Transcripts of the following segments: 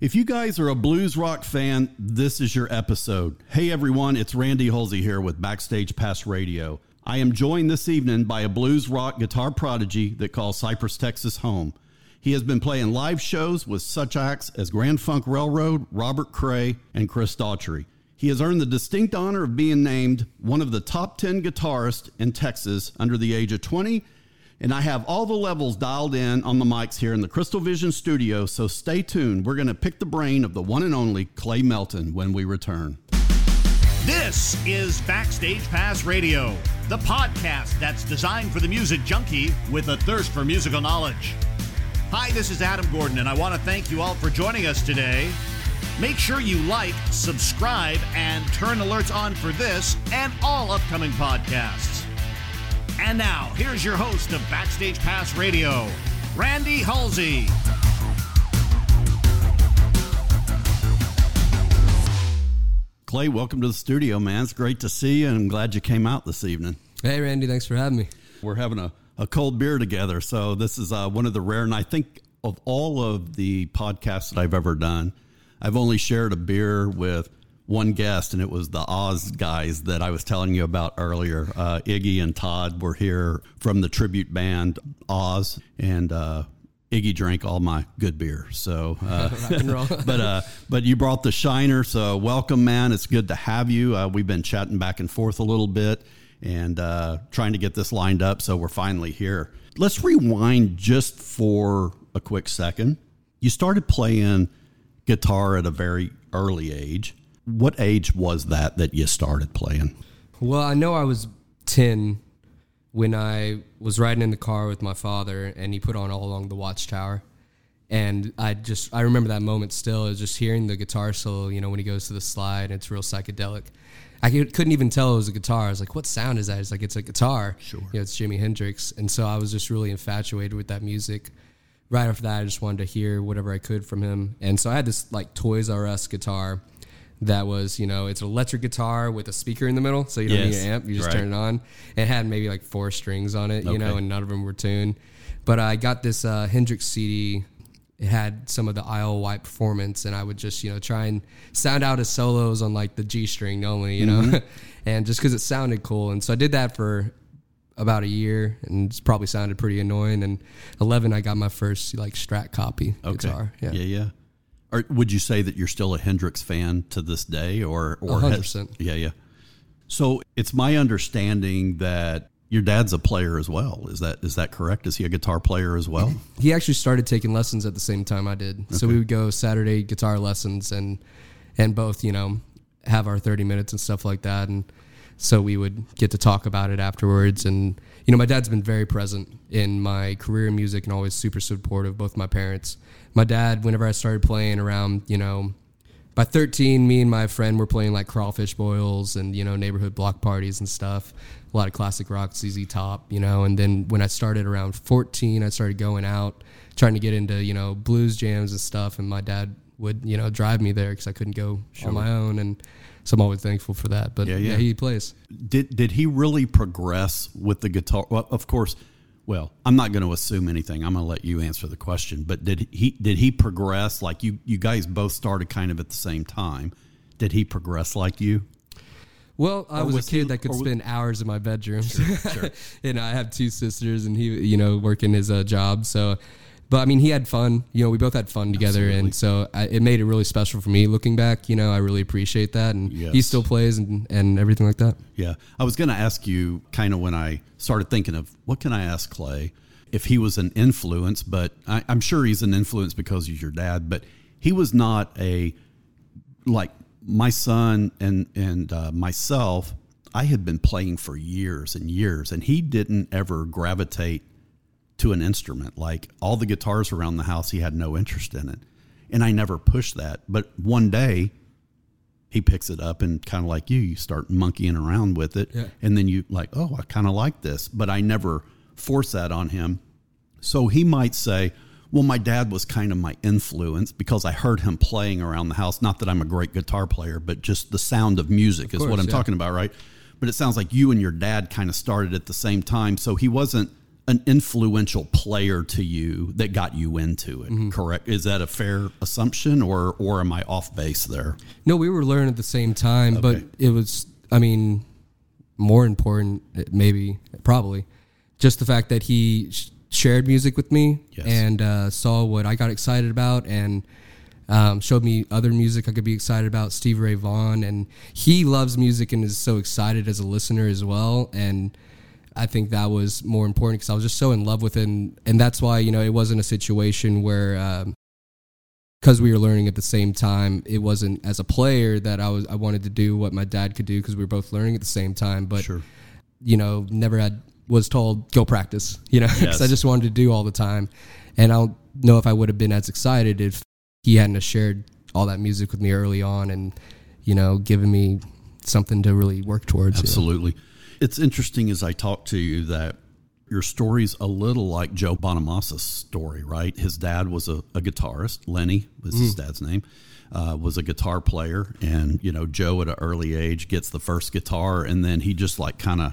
If you guys are a blues rock fan, this is your episode. Hey everyone, it's Randy Hulsey here with Backstage Pass Radio. I am joined this evening by a blues rock guitar prodigy that calls Cypress, Texas home. He has been playing live shows with such acts as Grand Funk Railroad, Robert Cray, and Chris Daughtry. He has earned the distinct honor of being named one of the top 10 guitarists in Texas under the age of 20 and I have all the levels dialed in on the mics here in the Crystal Vision studio, so stay tuned. We're going to pick the brain of the one and only Clay Melton when we return. This is Backstage Pass Radio, the podcast that's designed for the music junkie with a thirst for musical knowledge. Hi, this is Adam Gordon, and I want to thank you all for joining us today. Make sure you like, subscribe, and turn alerts on for this and all upcoming podcasts. And now, here's your host of Backstage Pass Radio, Randy Hulsey. Clay, welcome to the studio, man. It's great to see you, and I'm glad you came out this evening. Hey, Randy, thanks for having me. We're having a, a cold beer together, so this is uh, one of the rare, and I think of all of the podcasts that I've ever done, I've only shared a beer with one guest, and it was the Oz guys that I was telling you about earlier. Uh, Iggy and Todd were here from the tribute band Oz, and uh, Iggy drank all my good beer. So, uh, but uh, but you brought the Shiner, so welcome, man. It's good to have you. Uh, we've been chatting back and forth a little bit and uh, trying to get this lined up, so we're finally here. Let's rewind just for a quick second. You started playing guitar at a very early age what age was that that you started playing? Well, I know I was 10 when I was riding in the car with my father and he put on All Along the Watchtower. And I just, I remember that moment still, is just hearing the guitar solo, you know, when he goes to the slide, it's real psychedelic. I couldn't even tell it was a guitar. I was like, what sound is that? It's like, it's a guitar. Sure. You know, it's Jimi Hendrix. And so I was just really infatuated with that music. Right after that, I just wanted to hear whatever I could from him. And so I had this like Toys R Us guitar that was, you know, it's an electric guitar with a speaker in the middle, so you don't yes. need an amp. You just right. turn it on. It had maybe like four strings on it, you know, and none of them were tuned. But I got this uh, Hendrix CD. It had some of the Isle Wight performance, and I would just, you know, try and sound out his solos on like the G string only, you know, mm-hmm. and just because it sounded cool. And so I did that for about a year, and it's probably sounded pretty annoying. And eleven, I got my first like Strat copy okay. guitar. Yeah, yeah, yeah. Or would you say that you're still a Hendrix fan to this day, or or 100%. yeah, yeah. So it's my understanding that your dad's a player as well. Is that is that correct? Is he a guitar player as well? He actually started taking lessons at the same time I did. Okay. So we would go Saturday guitar lessons and and both, you know, have our 30 minutes and stuff like that and so we would get to talk about it afterwards and you know my dad's been very present in my career in music and always super supportive both my parents my dad, whenever I started playing around, you know, by 13, me and my friend were playing like crawfish boils and, you know, neighborhood block parties and stuff. A lot of classic rock, ZZ Top, you know. And then when I started around 14, I started going out, trying to get into, you know, blues jams and stuff. And my dad would, you know, drive me there because I couldn't go sure. on my own. And so I'm always thankful for that. But yeah, yeah. yeah, he plays. Did, did he really progress with the guitar? Well, of course well, I'm not going to assume anything. I'm going to let you answer the question. But did he did he progress like you? You guys both started kind of at the same time. Did he progress like you? Well, I was, was, a kid he, that could spend hours in my bedroom, sure, sure. and I have two sisters, and he, you know, working his uh, job. So but I mean, he had fun. You know, we both had fun together, Absolutely. and so I, it made it really special for me. Looking back, you know, I really appreciate that, and yes. he still plays and and everything like that. Yeah, I was going to ask you kind of when I started thinking of what can I ask Clay if he was an influence, but I, I'm sure he's an influence because he's your dad, but he was not a like my son and and uh, myself. I had been playing for years and years, and he didn't ever gravitate to an instrument. Like all the guitars around the house, he had no interest in it. And I never pushed that. But one day he picks it up and kind of like you, you start monkeying around with it. Yeah. And then you like, oh, I kind of like this. But I never force that on him. So he might say, well, my dad was kind of my influence because I heard him playing around the house. Not that I'm a great guitar player, but just the sound of music of is course, what I'm yeah. talking about, right? But it sounds like you and your dad kind of started at the same time. So he wasn't an influential player to you that got you into it. Mm-hmm. Correct? Is that a fair assumption, or or am I off base there? No, we were learning at the same time, but it was, I mean, more important, maybe, probably, just the fact that he sh- shared music with me Yes. and uh, saw what I got excited about and um, showed me other music I could be excited about, Steve Ray Vaughan. And he loves music and is so excited as a listener as well. And I think that was more important because I was just so in love with it. And, and that's why, you know, it wasn't a situation where, um, because we were learning at the same time, it wasn't as a player that I was I wanted to do what my dad could do because we were both learning at the same time. But Sure. you know, never had was told go practice. You know, because Yes. I just wanted to do all the time, and I don't know if I would have been as excited if he hadn't shared all that music with me early on, and you know, given me something to really work towards. you know. It's interesting as I talk to you that your story's a little like Joe Bonamassa's story, right? His dad was a, a guitarist. Lenny was his dad's name. Uh, was a guitar player, and you know Joe at an early age gets the first guitar, and then he just like kind of,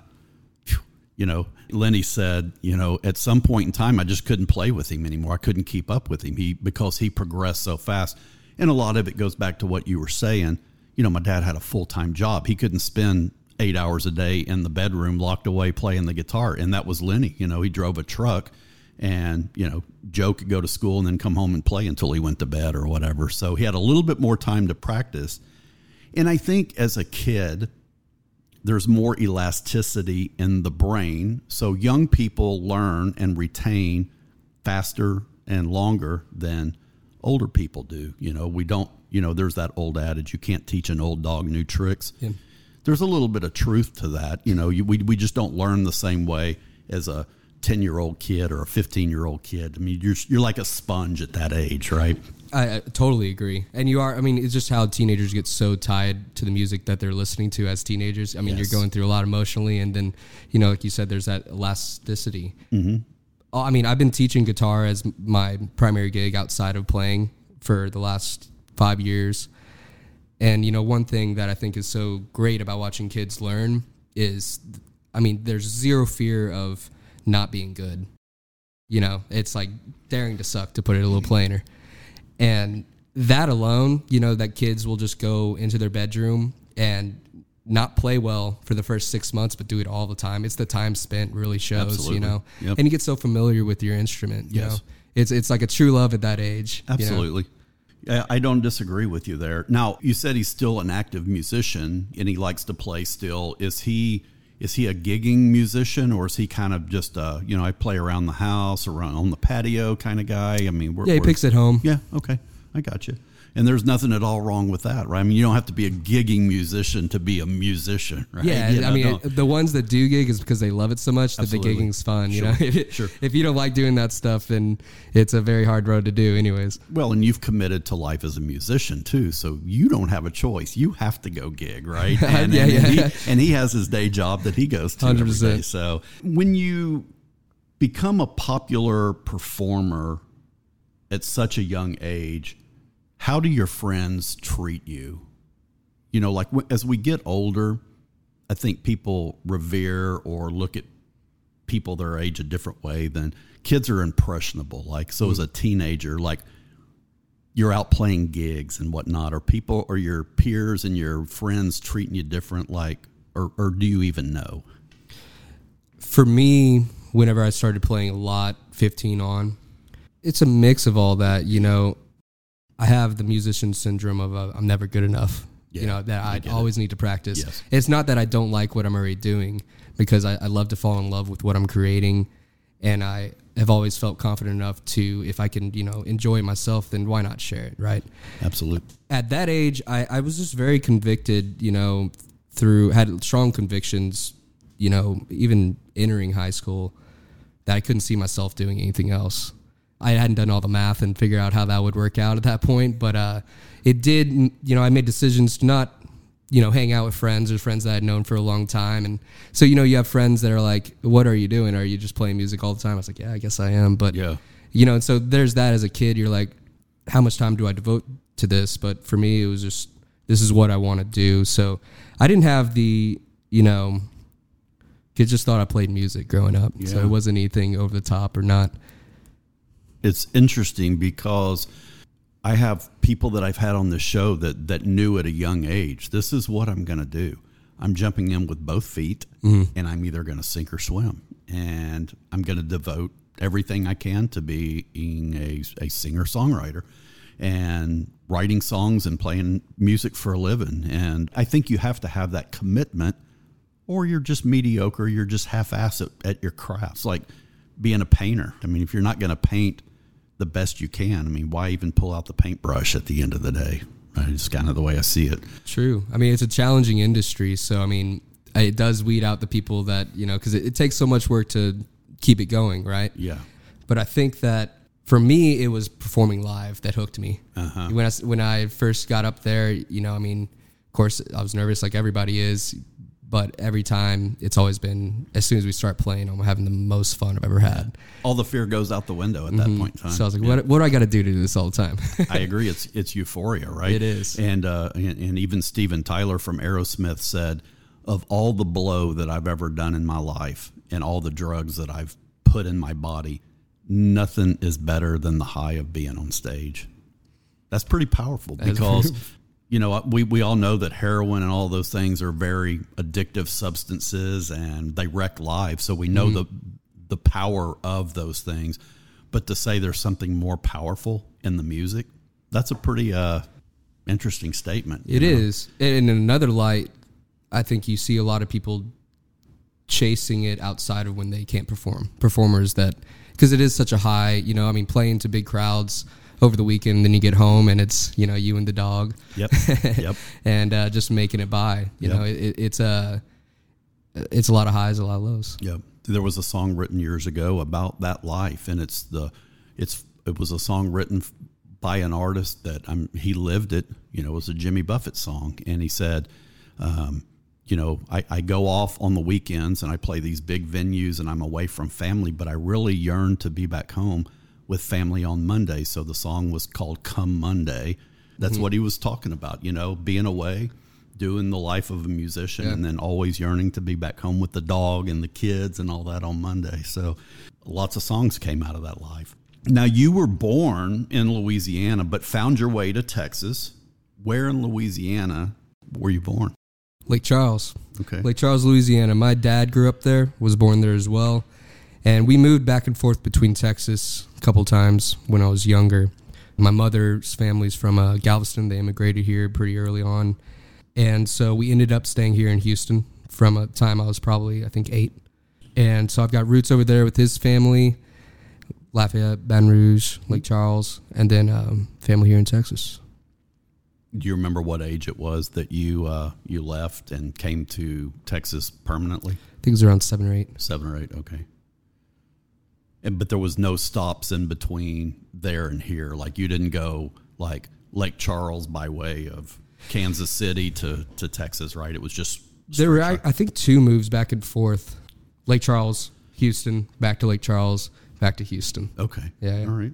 you know, Lenny said, you know, at some point in time, I just couldn't play with him anymore. I couldn't keep up with him. He because he progressed so fast, and a lot of it goes back to what you were saying. You know, my dad had a full time job. He couldn't spend eight hours a day in the bedroom locked away playing the guitar, and that was Lenny. You know, he drove a truck, and you know, Joe could go to school and then come home and play until he went to bed or whatever. So he had a little bit more time to practice. And I think as a kid, there's more elasticity in the brain. So young people learn and retain faster and longer than older people do. You know, we don't, you know, there's that old adage you can't teach an old dog new tricks. There's a little bit of truth to that. You know, you, we, we just don't learn the same way as a 10 year old kid or a 15 year old kid. I mean, you're, you're like a sponge at that age, right? I, I totally agree. And you are, I mean, it's just how teenagers get so tied to the music that they're listening to as teenagers. I mean, Yes. you're going through a lot emotionally. And then, you know, like you said, there's that elasticity. Mm-hmm. I mean, I've been teaching guitar as my primary gig outside of playing for the last five years. And, you know, one thing that I think is so great about watching kids learn is, I mean, there's zero fear of not being good. You know, it's like daring to suck, to put it a little plainer. And that alone, you know, that kids will just go into their bedroom and not play well for the first six months, but do it all the time. It's the time spent really shows, Absolutely. you know, Yep. and you get so familiar with your instrument. You Yes. know, it's it's like a true love at that age. you know? I I don't disagree with you there. Now, you said he's still an active musician and he likes to play still. Is he is he a gigging musician or is he kind of just a, you know, I play around the house or on the patio kind of guy? I mean, we're, Yeah, he picks at home. Yeah, okay. I got you. And there's nothing at all wrong with that, right? I mean, you don't have to be a gigging musician to be a musician, right? Yeah, You know, I mean, the ones that do gig is because they love it so much that Absolutely. the gigging's fun. You know, if, sure. if you don't like doing that stuff, then it's a very hard road to do, anyways. Well, and you've committed to life as a musician too, so you don't have a choice. You have to go gig, right? And, Yeah, and, yeah. and he, and he has his day job that he goes to every 100%. day. So when you become a popular performer at such a young age, how do your friends treat you? You know, like as we get older, I think people revere or look at people their age a different way than kids are impressionable. Like, so as a mm-hmm. teenager, like you're out playing gigs and whatnot, or people or your peers and your friends treating you different, like, or, or do you even know? For me, whenever I started playing a lot, 15 on, it's a mix of all that. You know, I have the musician syndrome of uh, I'm never good enough. Yeah, you know, that I I, get it. always need to practice. Yes. It's not that I don't like what I'm already doing because I, I love to fall in love with what I'm creating. And I have always felt confident enough to, if I can, you know, enjoy myself, then why not share it, right? Absolutely. at that age, I, I was just very convicted, you know, through had strong convictions, you know, even entering high school that I couldn't see myself doing anything else. I hadn't done all the math and figure out how that would work out at that point, but uh, it did. You know, I made decisions to not, you know, hang out with friends or friends that I'd known for a long time, and so you know, you have friends that are like, "What are you doing? Are you just playing music all the time?" I was like, "Yeah, I guess I am," but Yeah. you know, and so there's that as a kid. You're like, how much time do I devote to this? But for me, it was just this is what I want to do. So I didn't have the you know Kids just thought I played music growing up, so it wasn't anything over the top or not. It's interesting because I have people that I've had on the show that that knew at a young age this is what I'm going to do. I'm jumping in with both feet mm-hmm. and I'm either going to sink or swim. And I'm going to devote everything I can to being a, a singer songwriter and writing songs and playing music for a living. And I think you have to have that commitment or you're just mediocre you're just half-ass at, at your craft. Like being a painter. I mean if you're not going to paint the best you can i mean why even pull out the paintbrush at the end of the day right? it's kind of the way i see it True. I mean, it's a challenging industry, so I mean, it does weed out the people that you know because it, it takes so much work to keep it going, right? yeah But I think that for me, it was performing live that hooked me. Uh-huh. When I when I first got up there, you know, I mean, of course, I was nervous like everybody is, but every time it's always been as soon as we start playing, I'm having the most fun I've ever had. all the fear goes out the window at that point in time So I was like, what, what do I got to do to do this all the time? I agree. It's it's euphoria, right? It is. And uh, and, and even Steven Tyler from Aerosmith said, of all the blow that I've ever done in my life and all the drugs that I've put in my body, nothing is better than the high of being on stage. That's pretty powerful because. You know, we, we all know that heroin and all those things are very addictive substances and they wreck lives. So we know the the power of those things. But to say there's something more powerful in the music, that's a pretty uh, interesting statement. It know? is. And in another light, I think you see a lot of people chasing it outside of when they can't perform. Performers that, because it is such a high, you know, I mean, playing to big crowds over the weekend, then you get home and it's, you know, you and the dog. Yep. Yep. and uh, just making it by. You Yep. know, it, it's a, it's a lot of highs, a lot of lows. Yep. There was a song written years ago about that life, and it's the, it's it was a song written by an artist that I'm he lived it. You know, it was a Jimmy Buffett song, and he said, um, you know, I, I go off on the weekends and I play these big venues, and I'm away from family, but I really yearn to be back home with family on Monday. So the song was called "Come Monday." That's hmm. what he was talking about. You know, being away. Doing the life of a musician Yeah. and then always yearning to be back home with the dog and the kids and all that on Monday. So lots of songs came out of that life. Now, you were born in Louisiana, but found your way to Texas. Where in Louisiana were you born? Lake Charles. Okay. Lake Charles, Louisiana. My dad grew up there, was born there as well. And we moved back and forth between Texas couple times when I was younger. My mother's family's from uh, Galveston. They immigrated here pretty early on. And so we ended up staying here in Houston from a time I was probably, I think, eight. And so I've got roots over there with his family, Lafayette, Baton Rouge, Lake Charles, and then um, family here in Texas. Do you remember what age it was that you uh, you left and came to Texas permanently? I think it was around seven or eight. Seven or eight. Okay. And, but there was no stops in between there and here. Like you didn't go like Lake Charles by way of Kansas City to, to Texas, right? It was just There were, I, I think, two moves back and forth: Lake Charles, Houston, back to Lake Charles, back to Houston. okay. Yeah, yeah. All right.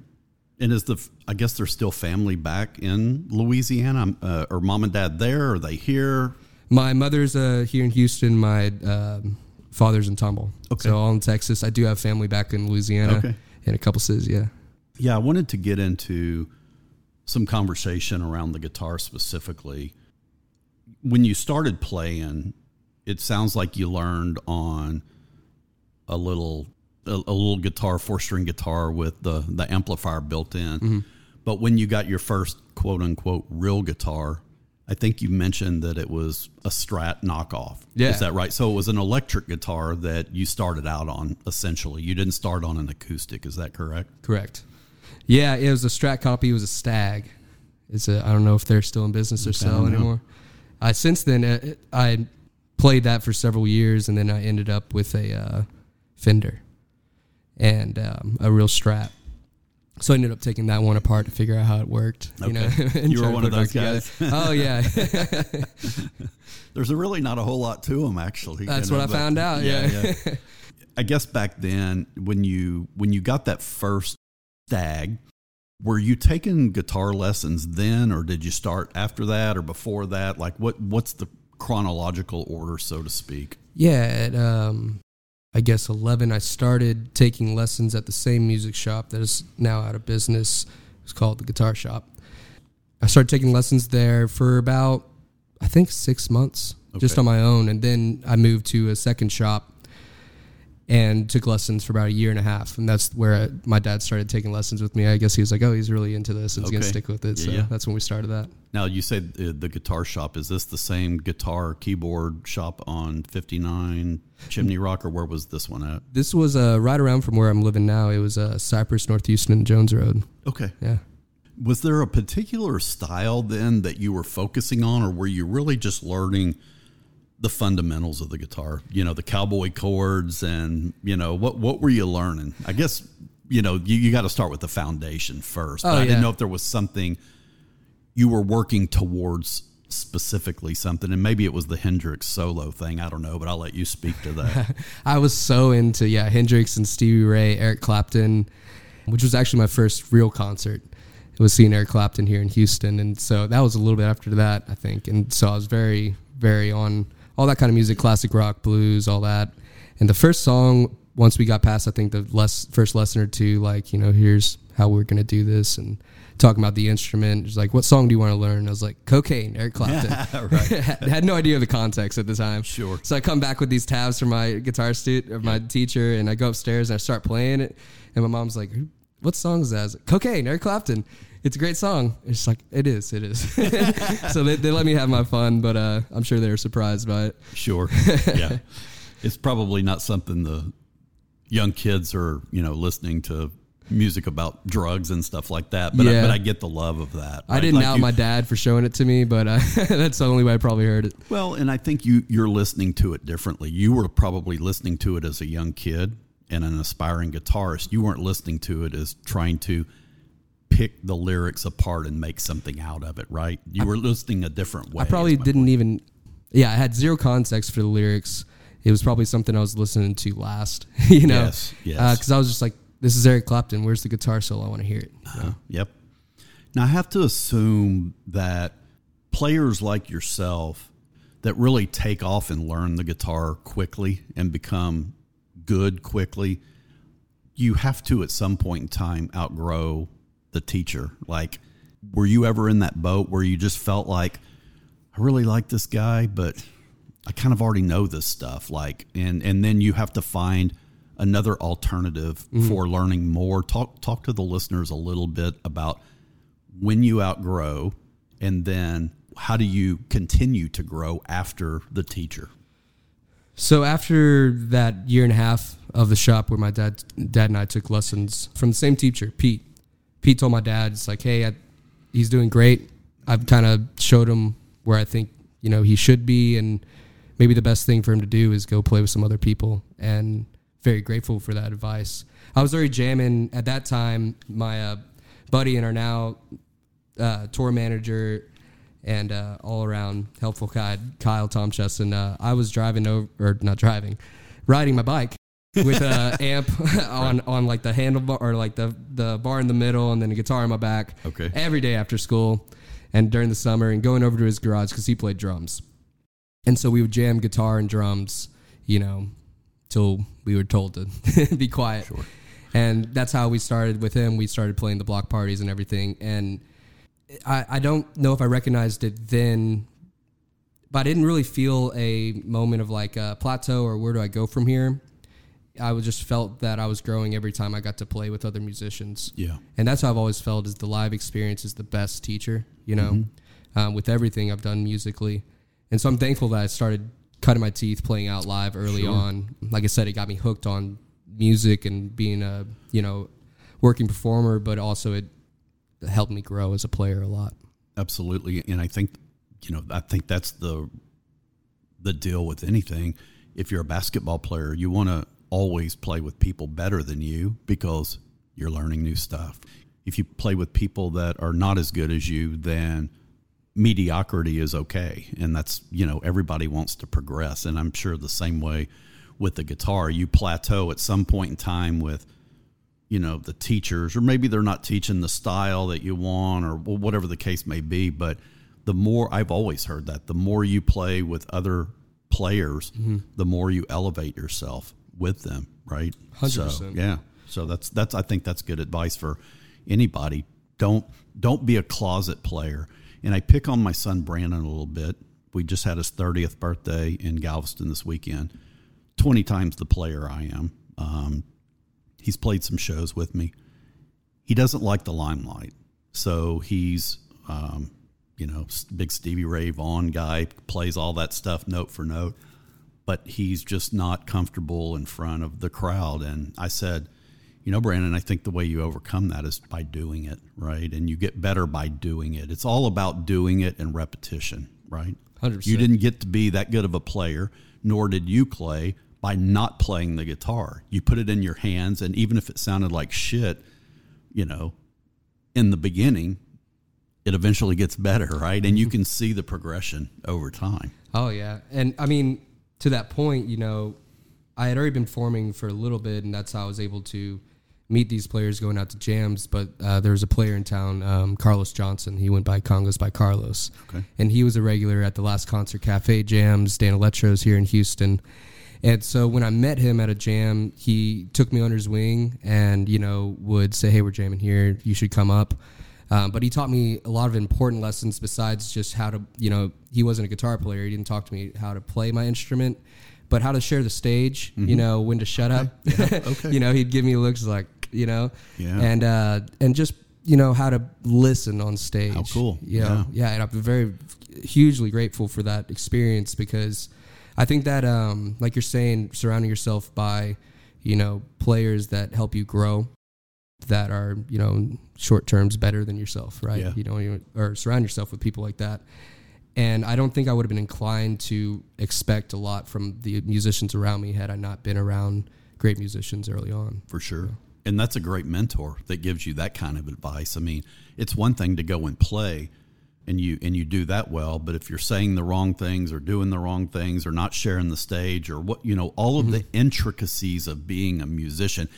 And is the I guess there's still family back in Louisiana, uh, or mom and dad there? Are they here? My mother's uh, here in Houston. My um, father's in Tomball. Okay. So all in Texas. I do have family back in Louisiana Okay. and a couple cities. Yeah. Yeah, I wanted to get into some conversation around the guitar specifically. When you started playing, it sounds like you learned on a little a, a little guitar, four string guitar with the the amplifier built in. Mm-hmm. But when you got your first quote unquote real guitar, I think you mentioned that it was a Strat knockoff. Yeah. Is that right? So it was an electric guitar that you started out on essentially. You didn't start on an acoustic, is that correct? Correct. Yeah, it was a Strat copy. It was a Stagg. It's a. I don't know if they're still in business or sell anymore. I since then uh, I played that for several years, and then I ended up with a uh, Fender and um, a real Strat. So I ended up taking that one apart to figure out how it worked. You know, Okay. and You were one of it those together. oh yeah, There's really not a whole lot to them, actually. That's you know, what I found out, yeah. I guess back then, when you when you got that first Stagg, were you taking guitar lessons then, or did you start after that, or before that? Like, what what's the chronological order, so to speak? yeah. At, um, I guess 11, I started taking lessons at the same music shop that is now out of business. It's called the Guitar Shop. I started taking lessons there for about, I think, six months, just on my own. And then I moved to a second shop and took lessons for about a year and a half. And that's where I, my dad started taking lessons with me. I guess he was like, oh, he's really into this and he's going to stick with it. Yeah, so yeah. that's when we started that. Now you said uh, the guitar shop. Is this the same guitar keyboard shop on 59 Chimney Rock, or where was this one at? This was uh, right around from where I'm living now. It was uh, Cypress, North Houston, and Jones Road. Okay. Yeah. Was there a particular style then that you were focusing on, or were you really just learning the fundamentals of the guitar? You know, the cowboy chords, and you know what what were you learning? I guess you know you, you got to start with the foundation first. But Oh, I didn't know if there was something you were working towards specifically something, and maybe it was the Hendrix solo thing. I don't know, but I'll let you speak to that. I was so into yeah Hendrix and Stevie Ray, Eric Clapton, which was actually my first real concert. It was seeing Eric Clapton here in Houston, and so that was a little bit after that, I think. And so I was very, very on all that kind of music, classic rock, blues, all that. And the first song, once we got past, I think the less first lesson or two, like you know, here's how we're gonna do this, and talking about the instrument. It's like, what song do you want to learn? I was like, cocaine, Eric Clapton. right. had no idea of the context at the time. Sure. So I come back with these tabs from my guitar student, or my teacher, and I go upstairs and I start playing it. And my mom's like, "What song is that?" I was like, Cocaine, Eric Clapton. It's a great song. It's like it is, it is. so they, they let me have my fun, but uh, I'm sure they were surprised by it. Sure. Yeah. it's probably not something the young kids are, you know, listening to music about drugs and stuff like that. But, I, but I get the love of that. I didn't Like out my dad for showing it to me, but uh, that's the only way I probably heard it. Well, and I think you you're listening to it differently. You were probably listening to it as a young kid and an aspiring guitarist. You weren't listening to it as trying to pick the lyrics apart and make something out of it, right? You were listening a different way. I probably didn't point. even. Yeah, I had zero context for the lyrics. It was probably something I was listening to last, you know. Yes, yes. Because I was just like, "This is Eric Clapton. Where's the guitar solo? I want to hear it." Uh, yep. Now I have to assume that players like yourself that really take off and learn the guitar quickly and become good quickly, you have to at some point in time outgrow the teacher. Like, were you ever in that boat where you just felt like, I really like this guy, but I kind of already know this stuff. Like, and and then you have to find another alternative mm-hmm. for learning more. Talk talk to the listeners a little bit about when you outgrow, and then how do you continue to grow after the teacher? So after that year and a half of the shop where my dad, dad and I took lessons from the same teacher, Pete. Pete told my dad, "It's like, hey, I, he's doing great. I've kind of showed him where I think you know he should be, and maybe the best thing for him to do is go play with some other people." And very grateful for that advice. I was already jamming at that time. My uh, buddy and our now uh, tour manager and uh, all around helpful guy, Kyle Tom Chesson. Uh, I was driving over, or not driving, riding my bike with a amp on on like the handlebar or like the the bar in the middle, and then a guitar on my back. Okay. Every day after school, and during the summer, and going over to his garage because he played drums, and so we would jam guitar and drums, you know, till we were told to be quiet. Sure. And that's how we started with him. We started playing the block parties and everything. And I, I don't know if I recognized it then, but I didn't really feel a moment of like a plateau or where do I go from here. I was just felt that I was growing every time I got to play with other musicians. Yeah. And that's how I've always felt is the live experience is the best teacher, you know, um, with everything I've done musically. And so I'm thankful that I started cutting my teeth playing out live early on. Like I said, it got me hooked on music and being a, you know, working performer, but also it helped me grow as a player a lot. Absolutely, and I think you know I think that's the the deal with anything. If you're a basketball player, you want to always play with people better than you because you're learning new stuff. If you play with people that are not as good as you, then mediocrity is okay, and that's you know everybody wants to progress, and I'm sure the same way with the guitar, you plateau at some point in time with you know the teachers or maybe they're not teaching the style that you want or whatever the case may be. But the more i've always heard that the more you play with other players mm-hmm. the more you elevate yourself with them, right? 100%. So, yeah. So that's that's I think that's good advice for anybody. Don't don't be a closet player. And I pick on my son Brandon a little bit. We just had his 30th birthday in Galveston this weekend. 20 times the player I am. Um, he's played some shows with me. He doesn't like the limelight. So he's, um, you know, big Stevie Ray Vaughan guy, plays all that stuff note for note, but he's just not comfortable in front of the crowd. And I said, you know, Brandon, I think the way you overcome that is by doing it, right? And you get better by doing it. It's all about doing it and repetition, right? 100%. You didn't get to be that good of a player, nor did you, Clay, by not playing the guitar. You put it in your hands, and even if it sounded like shit, you know, in the beginning, it eventually gets better, right? And you can see the progression over time. Oh yeah, and I mean to that point, you know, I had already been forming for a little bit, and that's how I was able to meet these players going out to jams. But uh, there was a player in town, um, Carlos Johnson. He went by Congas by Carlos, Okay. and he was a regular at the Last Concert Cafe jams, Dan Electro's here in Houston. And so when I met him at a jam, he took me under his wing and you know would say, "Hey, we're jamming here. You should come up." Um, but he taught me a lot of important lessons besides just how to, you know, he wasn't a guitar player. He didn't talk to me how to play my instrument, but how to share the stage, you know, when to shut up. okay. you know, he'd give me looks like, you know, Yeah. and, uh, and just, you know, how to listen on stage. How cool. You know? Yeah. yeah. And I'm very hugely grateful for that experience because I think that, um, like you're saying, surrounding yourself by, you know, players that help you grow that are you know short terms better than yourself right Yeah. you know you- or surround yourself with people like that and i don't think i would have been inclined to expect a lot from the musicians around me had i not been around great musicians early on for sure. And that's a great mentor that gives you that kind of advice. I mean, it's one thing to go and play and you and you do that well, but if you're saying the wrong things or doing the wrong things or not sharing the stage or what, you know, all of mm-hmm. the intricacies of being a musician.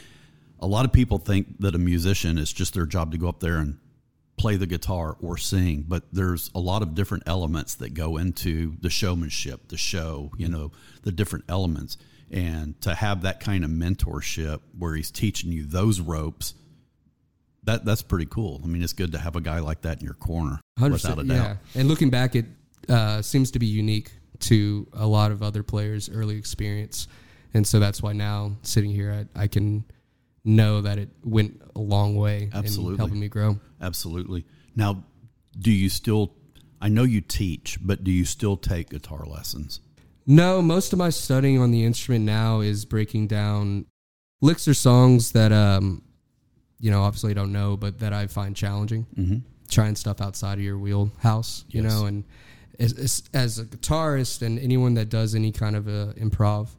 A lot of people think that a musician is just their job to go up there and play the guitar or sing, but there's a lot of different elements that go into the showmanship, the show, you know, the different elements. And to have that kind of mentorship where he's teaching you those ropes, that that's pretty cool. I mean, it's good to have a guy like that in your corner, 100% without a doubt. yeah and looking back it uh, seems to be unique to a lot of other players early experience and so that's why now sitting here i, I can know that it went a long way Absolutely. in helping me grow Absolutely. Now, do you still? I know you teach, but do you still take guitar lessons? No, most of my studying on the instrument now is breaking down licks or songs that, um, you know, obviously don't know, but that I find challenging. Mm-hmm. Trying stuff outside of your wheelhouse, you Yes. know, and as, as, as a guitarist and anyone that does any kind of a improv,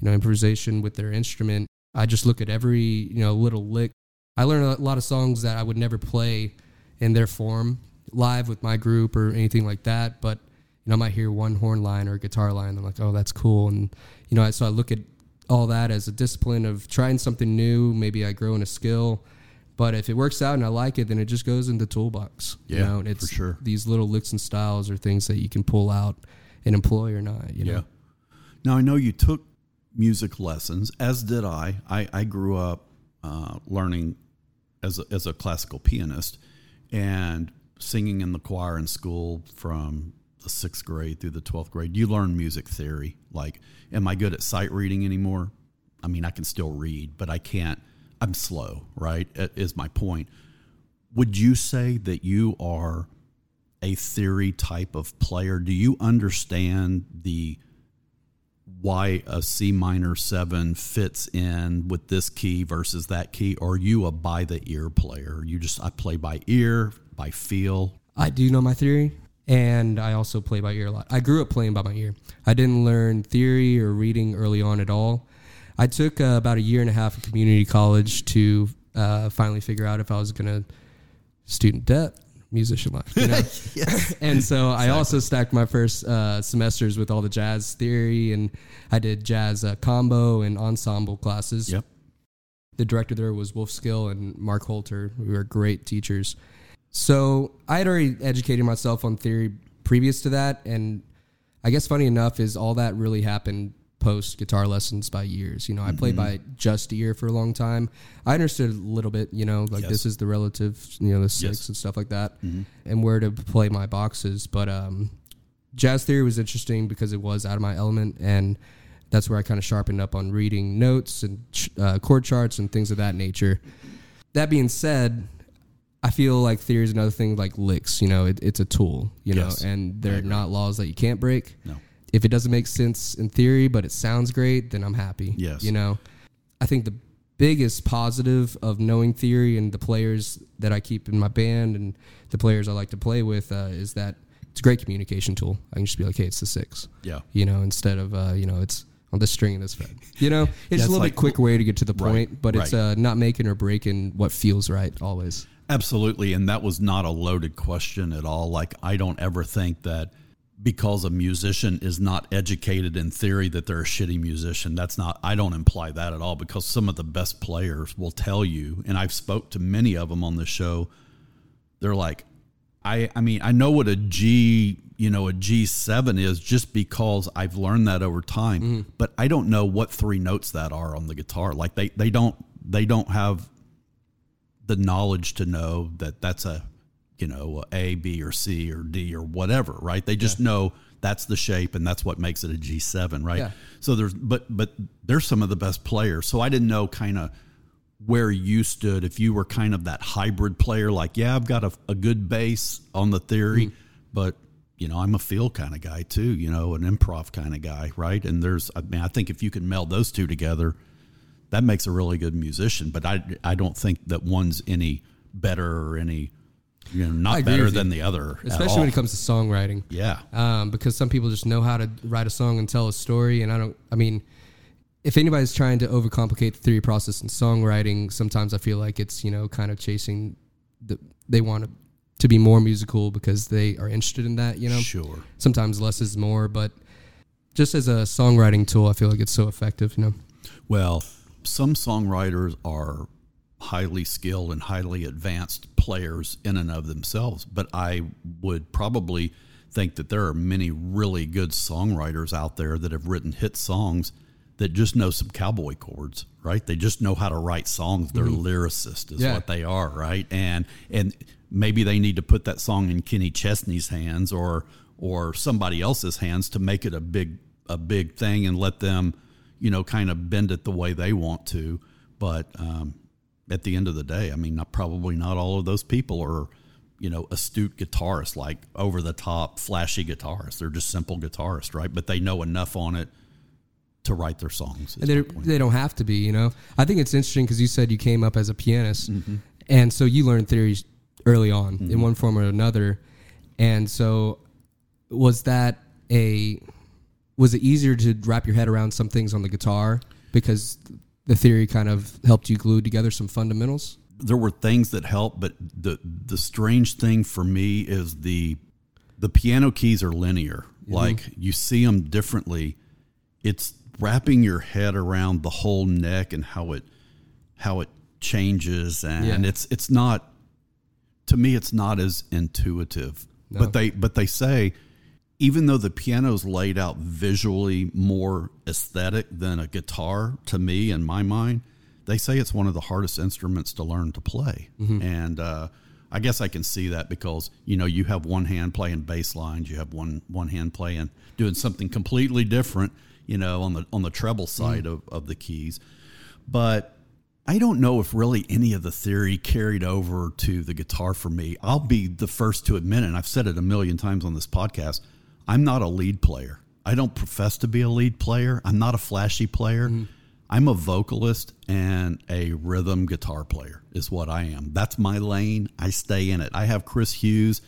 you know, improvisation with their instrument, I just look at every, you know, little lick. I learn a lot of songs that I would never play in their form live with my group or anything like that, but you know, I might hear one horn line or a guitar line. And I'm like, oh, that's cool. And, you know, so I look at all that as a discipline of trying something new. Maybe I grow in a skill. But if it works out and I like it, then it just goes in the toolbox. you Yeah, know, and it's for sure. These little licks and styles are things that you can pull out and employ or not. You know? Now I know you took music lessons, as did I. I, I grew up uh, learning as a, as a classical pianist and singing in the choir in school from the sixth grade through the twelfth grade. You learn music theory. Like, am I good at sight reading anymore? I mean, I can still read, but I can't. I'm slow. Right? Is my point. Would you say that you are a theory type of player? Do you understand the why a C minor seven fits in with this key versus that key? Or are you a by the ear player? You just I play by ear, by feel. I do know my theory, and I also play by ear a lot. I grew up playing by my ear. I didn't learn theory or reading early on at all. I took uh, about a year and a half of community college to uh, finally figure out if I was going to student debt, musician life. You know? and so I also stacked my first uh, semesters with all the jazz theory, and I did jazz uh, combo and ensemble classes Yep. the director there was Wolf Skill and Mark Holter, who were great teachers. So I had already educated myself on theory previous to that, and I guess funny enough is all that really happened post guitar lessons by years. You know, I played by just ear for a long time. I understood a little bit, you know, like Yes. this is the relative, you know, the six Yes. and stuff like that, and where to play my boxes. But um, jazz theory was interesting because it was out of my element, and that's where I kind of sharpened up on reading notes and uh, chord charts and things of that nature. That being said, I feel like theory is another thing like licks. You know, it, it's a tool. You know, and they're not laws that you can't break. No. If it doesn't make sense in theory, but it sounds great, then I'm happy. Yes. You know, I think the biggest positive of knowing theory and the players that I keep in my band and the players I like to play with uh, is that it's a great communication tool. I can just be like, hey, it's the six. Yeah. You know, instead of uh, you know, it's on this string and this fret. You know, it's it's a little like- bit quicker way to get to the Right, point, but it's right. uh, not making or breaking what feels right always. Absolutely. And that was not a loaded question at all. Like, I don't ever think that because a musician is not educated in theory that they're a shitty musician. That's not, I don't imply that at all because some of the best players will tell you, and I've spoke to many of them on the show. They're like, I, I mean, I know what a G, you know, a G7 is just because I've learned that over time, mm-hmm. but I don't know what three notes that are on the guitar. Like they, they don't, they don't have the knowledge to know that that's a you know a b or c or d or whatever right? They just know that's the shape and that's what makes it a g7 right? Yeah. so there's but but they're some of the best players. So i didn't know kind of where you stood if you were kind of that hybrid player like yeah i've got a, a good base on the theory mm-hmm. but you know i'm a feel kind of guy too you know an improv kind of guy right? And there's i mean i think if you can meld those two together that makes a really good musician. But I I don't think that one's any better or any you know not better than the other. especially all. when it comes to songwriting. yeah um, because some people just know how to write a song and tell a story. And I don't, I mean, if anybody's trying to overcomplicate the theory process in songwriting, sometimes I feel like it's, you know, kind of chasing the, they want to, to be more musical because they are interested in that, you know? sure. Sometimes less is more, but just as a songwriting tool, I feel like it's so effective, you know? Well, some songwriters are highly skilled and highly advanced players in and of themselves, but I would probably think that there are many really good songwriters out there that have written hit songs that just know some cowboy chords, right? They just know how to write songs. They're lyricists is Yeah. what they are, right? And and maybe they need to put that song in Kenny Chesney's hands or or somebody else's hands to make it a big a big thing and let them you know, kind of bend it the way they want to. But um, at the end of the day, I mean, not, probably not all of those people are, you know, astute guitarists, like over the top, flashy guitarists. They're just simple guitarists, right? But they know enough on it to write their songs. And they're, my point. they don't have to be, you know. I think it's interesting because you said you came up as a pianist, Mm-hmm. and so you learned theories early on in one form or another. And so, was that a was it easier to wrap your head around some things on the guitar because the theory kind of helped you glue together some fundamentals? there were things that helped, but the the strange thing for me is the the piano keys are linear. Like you see them differently. It's wrapping your head around the whole neck and how it how it changes, and Yeah. it's it's not to me it's not as intuitive. No. But they but they say even though the piano's laid out visually more aesthetic than a guitar to me in my mind, they say it's one of the hardest instruments to learn to play. And uh, I guess I can see that because you know you have one hand playing bass lines, you have one one hand playing doing something completely different, you know, on the on the treble side of, of the keys. But I don't know if really any of the theory carried over to the guitar for me. I'll be the first to admit it, and I've said it a million times on this podcast. I'm not a lead player. I don't profess to be a lead player. I'm not a flashy player. I'm a vocalist and a rhythm guitar player, is what I am. That's my lane. I stay in it. I have Chris Hughes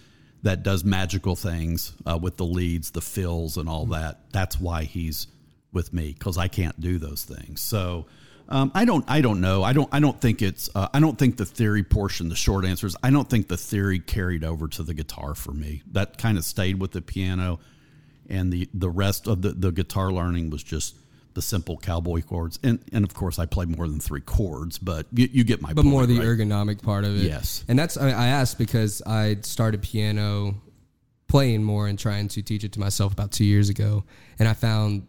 that does magical things uh, with the leads, the fills, and all that. That's why he's with me because I can't do those things. So um, I don't. I don't know. I don't. I don't think it's. Uh, I don't think the theory portion. The short answer is I don't think the theory carried over to the guitar for me. That kind of stayed with the piano, and the the rest of the the guitar learning was just the simple cowboy chords. And and of course I play more than three chords, but you, you get my point. but point. more the right? ergonomic part of it. Yes. and that's I, I asked because I started piano playing more and trying to teach it to myself about two years ago, and I found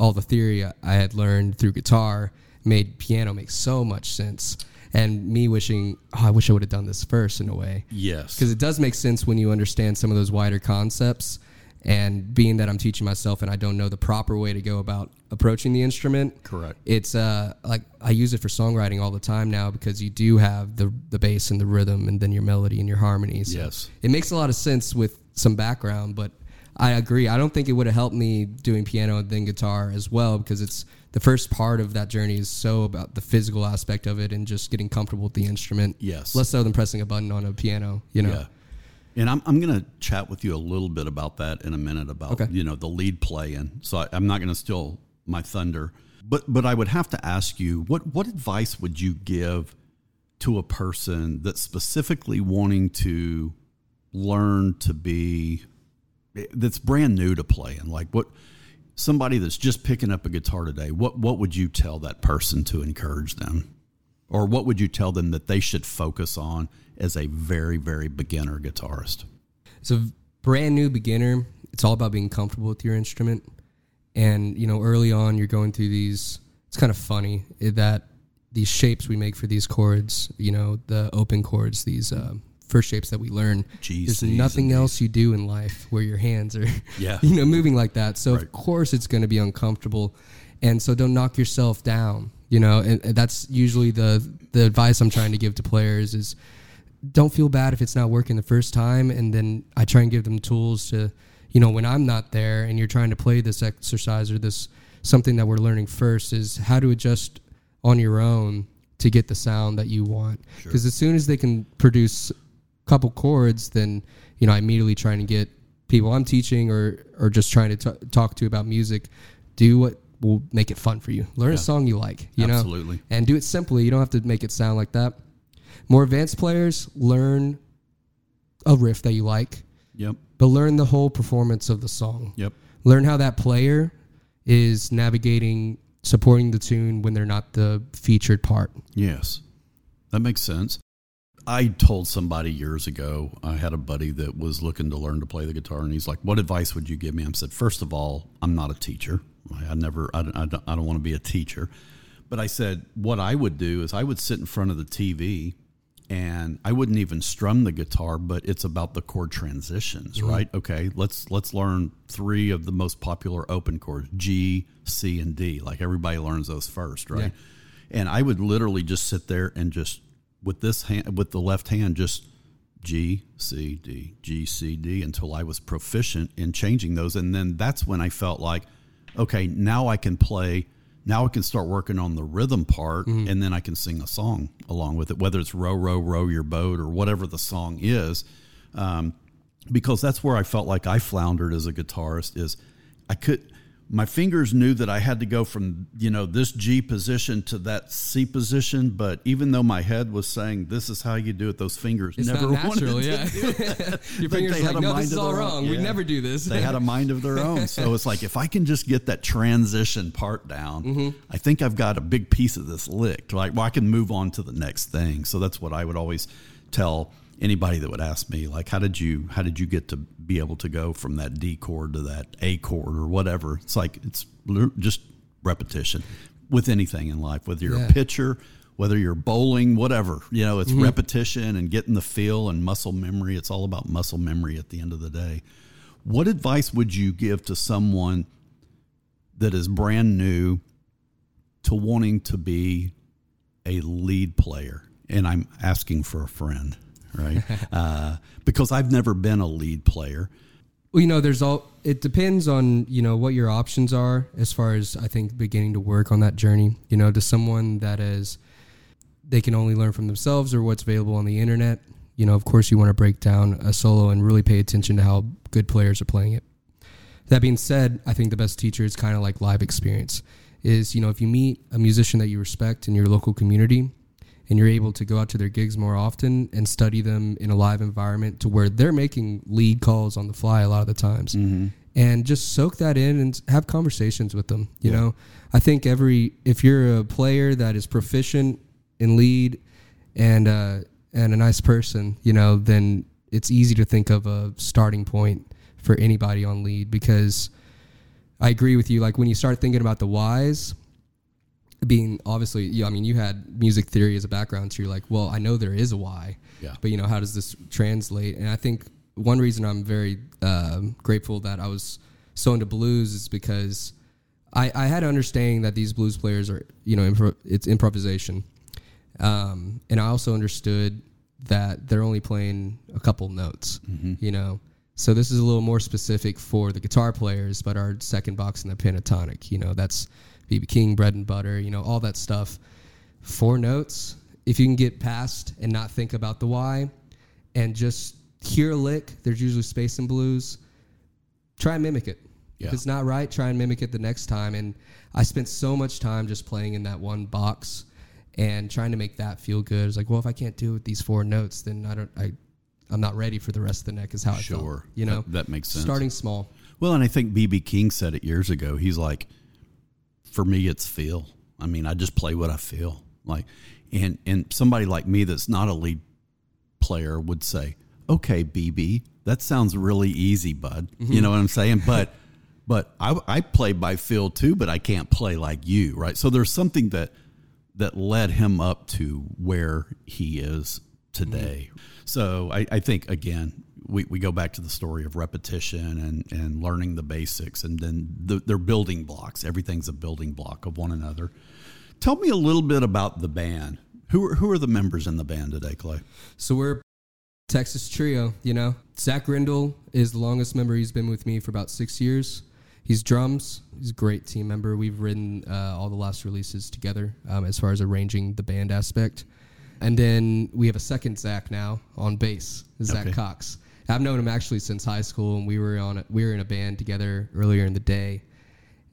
all the theory I had learned through guitar made piano make so much sense. And me wishing, oh, I wish I would have done this first in a way. Yes. Because it does make sense when you understand some of those wider concepts. And being that I'm teaching myself and I don't know the proper way to go about approaching the instrument, Correct. It's uh like I use it for songwriting all the time now because you do have the the bass and the rhythm and then your melody and your harmonies. Yes. it makes a lot of sense with some background, but I agree. I don't think it would have helped me doing piano and then guitar as well because it's the first part of that journey is so about the physical aspect of it and just getting comfortable with the instrument. Yes. less so than pressing a button on a piano. You know. Yeah. And I'm, I'm going to chat with you a little bit about that in a minute about, Okay. you know, the lead play. And so I, I'm not going to steal my thunder, but, but I would have to ask you, what, what advice would you give to a person that's specifically wanting to learn to be, that's brand new to playing? Like what, somebody that's just picking up a guitar today, what, what would you tell that person to encourage them? Or what would you tell them that they should focus on as a very, very beginner guitarist? It's a brand new beginner, it's all about being comfortable with your instrument. And you know, early on, you're going through these. It's kind of funny eh, that these shapes we make for these chords, you know, the open chords, these uh, first shapes that we learn. G's, There's nothing else you do in life where your hands are, Yeah. you know, moving like that. So Right. of course it's going to be uncomfortable, and so don't knock yourself down. You know, and, and that's usually the the advice I'm trying to give to players is don't feel bad if it's not working the first time and then i try and give them tools to you know when i'm not there and you're trying to play this exercise or this something that we're learning first is how to adjust on your own to get the sound that you want because as soon as they can produce couple chords then you know i immediately trying to get people i'm teaching or or just trying to t- talk to about music do what will make it fun for you learn a song you like you know Absolutely. and do it simply you don't have to make it sound like that more advanced players learn a riff that you like, Yep. but learn the whole performance of the song. Yep. Learn how that player is navigating, supporting the tune when they're not the featured part. Yes. That makes sense. I told somebody years ago, I had a buddy that was looking to learn to play the guitar, and he's like, What advice would you give me? I said, First of all, I'm not a teacher. I never, I, don't- I don't, I don't want to be a teacher. But I said, What I would do is I would sit in front of the TV and I wouldn't even strum the guitar, but it's about the chord transitions, mm-hmm. right? Okay, let's let's learn three of the most popular open chords: G, C, and D. Like everybody learns those first, right? And I would literally just sit there and just with this hand, with the left hand, just G, C, D, G, C, D until I was proficient in changing those, and then that's when I felt like, okay, now I can play. Now I can start working on the rhythm part, and then I can sing a song along with it, whether it's row, row, row your boat or whatever the song is. Um, because that's where I felt like I floundered as a guitarist. Is I could my fingers knew that I had to go from you know this G position to that C position, but even though my head was saying this is how you do it, those fingers It's never not wanted natural, to yeah. do it. Your fingers they are had like, a no, mind this is of all their own." wrong. We Yeah. never do this. they had a mind of their own. So it's like if I can just get that transition part down, Mm-hmm. I think I've got a big piece of this licked. Like, well, I can move on to the next thing. So that's what I would always tell anybody that would ask me, like, how did you how did you get to be able to go from that D chord to that A chord or whatever? It's like it's just repetition with anything in life, whether you're Yeah. a pitcher. Whether you're bowling, whatever, you know, it's Mm-hmm. repetition and getting the feel and muscle memory. It's all about muscle memory at the end of the day. What advice would you give to someone that is brand new to wanting to be a lead player? And I'm asking for a friend, right? uh, because I've never been a lead player. Well, you know, there's all. It depends on you know what your options are as far as I think beginning to work on that journey. You know, to someone that is they can only learn from themselves or what's available on the internet. You know, of course, you want to break down a solo and really pay attention to how good players are playing it. That being said, I think the best teacher is kind of like live experience. Is you know if you meet a musician that you respect in your local community, and you're able to go out to their gigs more often and study them in a live environment to where they're making lead calls on the fly a lot of the times. And just soak that in and have conversations with them you know? I think every if you're a player that is proficient in lead and uh and a nice person you know then it's easy to think of a starting point for anybody on lead because I agree with you. Like when you start thinking about the whys, being obviously, yeah, I mean, you had music theory as a background, so you're like, well, I know there is a why, Yeah. but you know, how does this translate? And I think one reason I'm very um, grateful that I was so into blues is because I, I had an understanding that these blues players are, you know, impro- it's improvisation, um, and I also understood that they're only playing a couple notes, you know. So this is a little more specific for the guitar players, but our second box in the pentatonic, you know, that's BB King, bread and butter, you know, all that stuff. Four notes. If you can get past and not think about the why, and just hear a lick, there's usually space and blues. Try and mimic it. Yeah. If it's not right, try and mimic it the next time. And I spent so much time just playing in that one box and trying to make that feel good. It's like, well, if I can't do it with these four notes, then I don't. I, I'm not ready for the rest of the neck. Is how I felt. Sure. You know, That- that makes sense. Starting small. Well, and I think BB King said it years ago. He's like, for me, it's feel. I mean, I just play what I feel. Like, and and somebody like me that's not a lead player would say, okay, BB, that sounds really easy, bud. You know what I'm saying? Mm-hmm. But but I I play by feel too, but I can't play like you, right? So there's something that that led him up to where he is today. Mm-hmm. So I, I think again, we, we go back to the story of repetition and, and learning the basics and then the, they're building blocks. Everything's a building block of one another. Tell me a little bit about the band. Who are, who are the members in the band today, Clay? So we're Texas trio. You know, Zach Grindle is the longest member. He's been with me for about six years. He's drums. He's a great team member. We've written uh, all the last releases together um, as far as arranging the band aspect. And then we have a second Zach now on bass, Zach Okay. Cox. I've known him actually since high school, and we were on a, we were in a band together earlier in the day.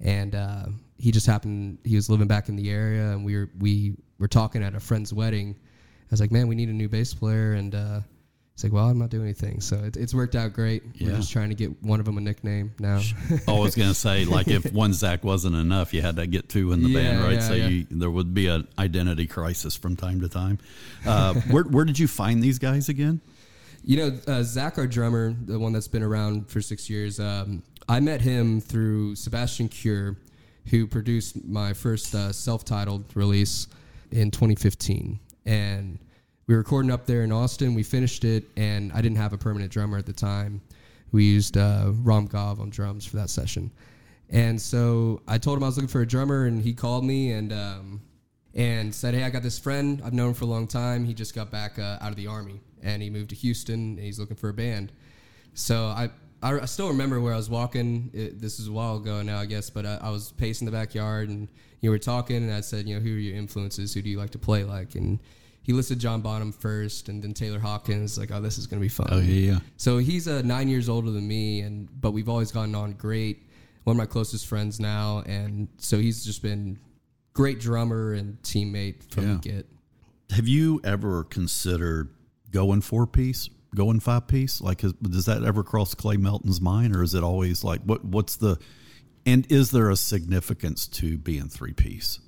And uh, he just happened he was living back in the area, and we were we were talking at a friend's wedding. I was like, "Man, we need a new bass player," and uh, he's like, "Well, I'm not doing anything." So it, it's worked out great. We're Yeah. just trying to get one of them a nickname now. I was going to say, like, if one Zach wasn't enough, you had to get two in the band, right? yeah, so yeah. You, there would be an identity crisis from time to time. Uh, where, where did you find these guys again? You know, uh, Zach, our drummer, the one that's been around for six years, um, I met him through Sebastian Cure, who produced my first uh, self titled release in 2015. And we were recording up there in Austin. We finished it, and I didn't have a permanent drummer at the time. We used uh, Ram Gav on drums for that session. And so I told him I was looking for a drummer, and he called me and um, and said, "Hey, I got this friend. I've known him for a long time. He just got back uh, out of the army, and he moved to Houston, and he's looking for a band." So I I, I still remember where I was walking. It, this is a while ago now, I guess, but I, I was pacing the backyard, and you were talking, and I said, "You know, who are your influences? Who do you like to play like?" And he listed John Bonham first, and then Taylor Hawkins. Like, oh, this is gonna be fun. Oh, yeah, yeah. So he's uh, nine years older than me, and but we've always gotten on great. One of my closest friends now, and so he's just been great drummer and teammate from Yeah. the get. Have you ever considered going four piece, going five piece? Like, is, does that ever cross Clay Melton's mind, or is it always like what? What's the? And is there a significance to being three piece?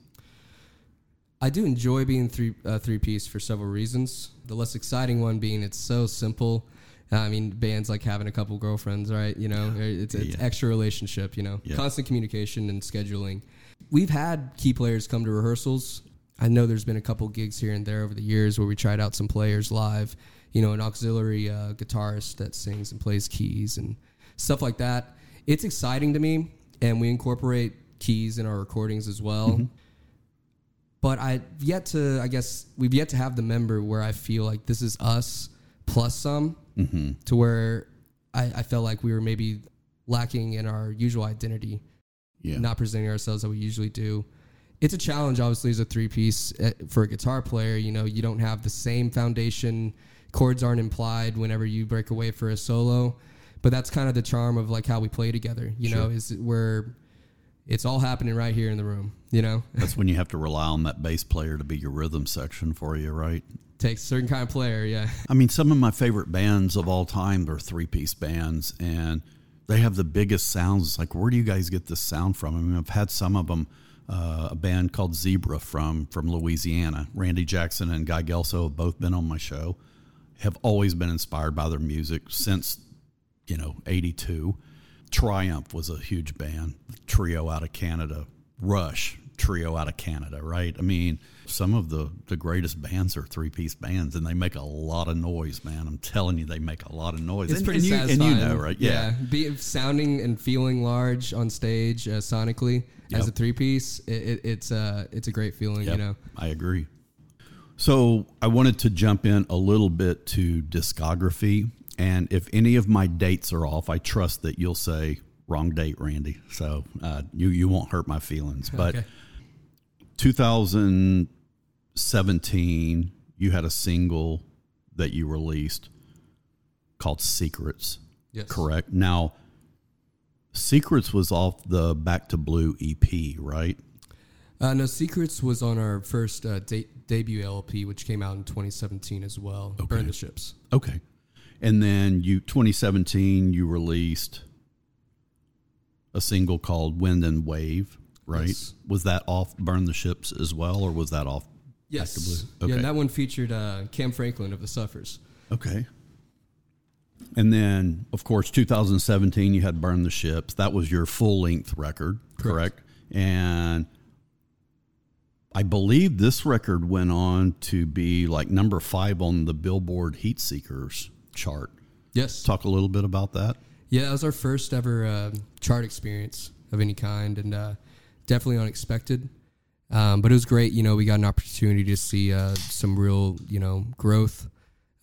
I do enjoy being three uh, three piece for several reasons. The less exciting one being it's so simple. I mean, bands like having a couple girlfriends, right? You know, it's, it's Yeah. extra relationship. You know, Yeah. constant communication and scheduling. We've had key players come to rehearsals. I know there's been a couple gigs here and there over the years where we tried out some players live. You know, an auxiliary uh, guitarist that sings and plays keys and stuff like that. It's exciting to me, and we incorporate keys in our recordings as well but I yet to I guess we've yet to have the member where I feel like this is us plus some to where I, I felt like we were maybe lacking in our usual identity, Yeah, not presenting ourselves that we usually do. It's a challenge, obviously, as a three piece eh, for a guitar player. You know, you don't have the same foundation. Chords aren't implied whenever you break away for a solo, but that's kind of the charm of like how we play together. You know, is where it's all happening right here in the room. You know, that's when you have to rely on that bass player to be your rhythm section for you, right? takes a certain kind of player. Yeah. I mean, some of my favorite bands of all time are three piece bands, and they have the biggest sounds. It's like, where do you guys get this sound from? I mean, I've had some of them. Uh, a band called Zebra from from Louisiana. Randy Jackson and Guy Gelso have both been on my show. Have always been inspired by their music since you know '82. Triumph was a huge band, trio out of Canada. Rush, trio out of Canada, right? I mean, some of the, the greatest bands are three piece bands and they make a lot of noise, man. I'm telling you, they make a lot of noise. It's and, pretty and you, satisfying. and you know, right? Yeah. Be, sounding and feeling large on stage uh, sonically as a three piece, it, it, it's uh, it's a great feeling. Yep, You know. I agree. So I wanted to jump in a little bit to discography. And if any of my dates are off, I trust that you'll say wrong date, Randy. So uh, you you won't hurt my feelings. But Okay. 2017, you had a single that you released called Secrets. Yes. Correct. Now, Secrets was off the Back to Blue EP, right? Uh, no, Secrets was on our first uh, de- debut LP, which came out in 2017 as well. Burn the Ships. Okay. And then you 2017 you released a single called Wind and Wave, right? Yes. Was that off Burn the Ships as well or was that off Yes. Blue? Yeah, that one featured uh, Kam Franklin of the Suffers. Okay. And then of course 2017 you had Burn the Ships. That was your full-length record, correct? Correct. And I believe this record went on to be like number 5 on the Billboard Heat Seekers chart. Yes. Talk a little bit about that. Yeah, that was our first ever uh, chart experience of any kind, and uh, definitely unexpected. Um, but it was great. You know, we got an opportunity to see uh, some real, you know, growth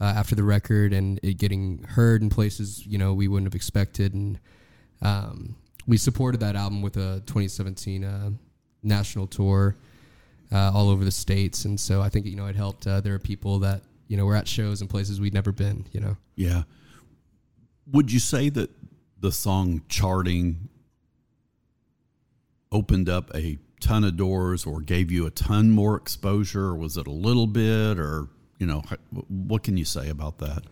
uh, after the record, and it getting heard in places you know we wouldn't have expected. And um, we supported that album with a 2017 uh, national tour uh, all over the states, and so I think you know it helped. There are people that you know were at shows in places we'd never been. You know. Yeah. Would you say that the song charting opened up a ton of doors or gave you a ton more exposure or was it a little bit or you know what can you say about that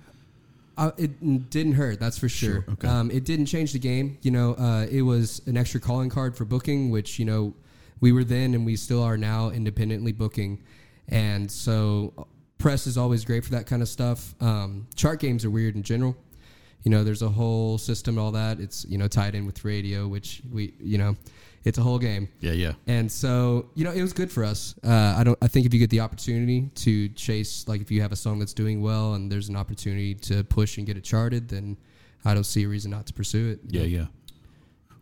Uh, it didn't hurt, that's for sure. Sure, okay. Um, it didn't change the game. You know, uh, it was an extra calling card for booking, which you know we were then and we still are now independently booking, and so uh, press is always great for that kind of stuff. Um, chart games are weird in general. You know, there's a whole system, and all that. It's you know tied in with radio, which we you know, it's a whole game. yeah yeah And so, you know, it was good for us. Uh, I don't. I think if you get the opportunity to chase, like if you have a song that's doing well and there's an opportunity to push and get it charted, then I don't see a reason not to pursue it. yeah yeah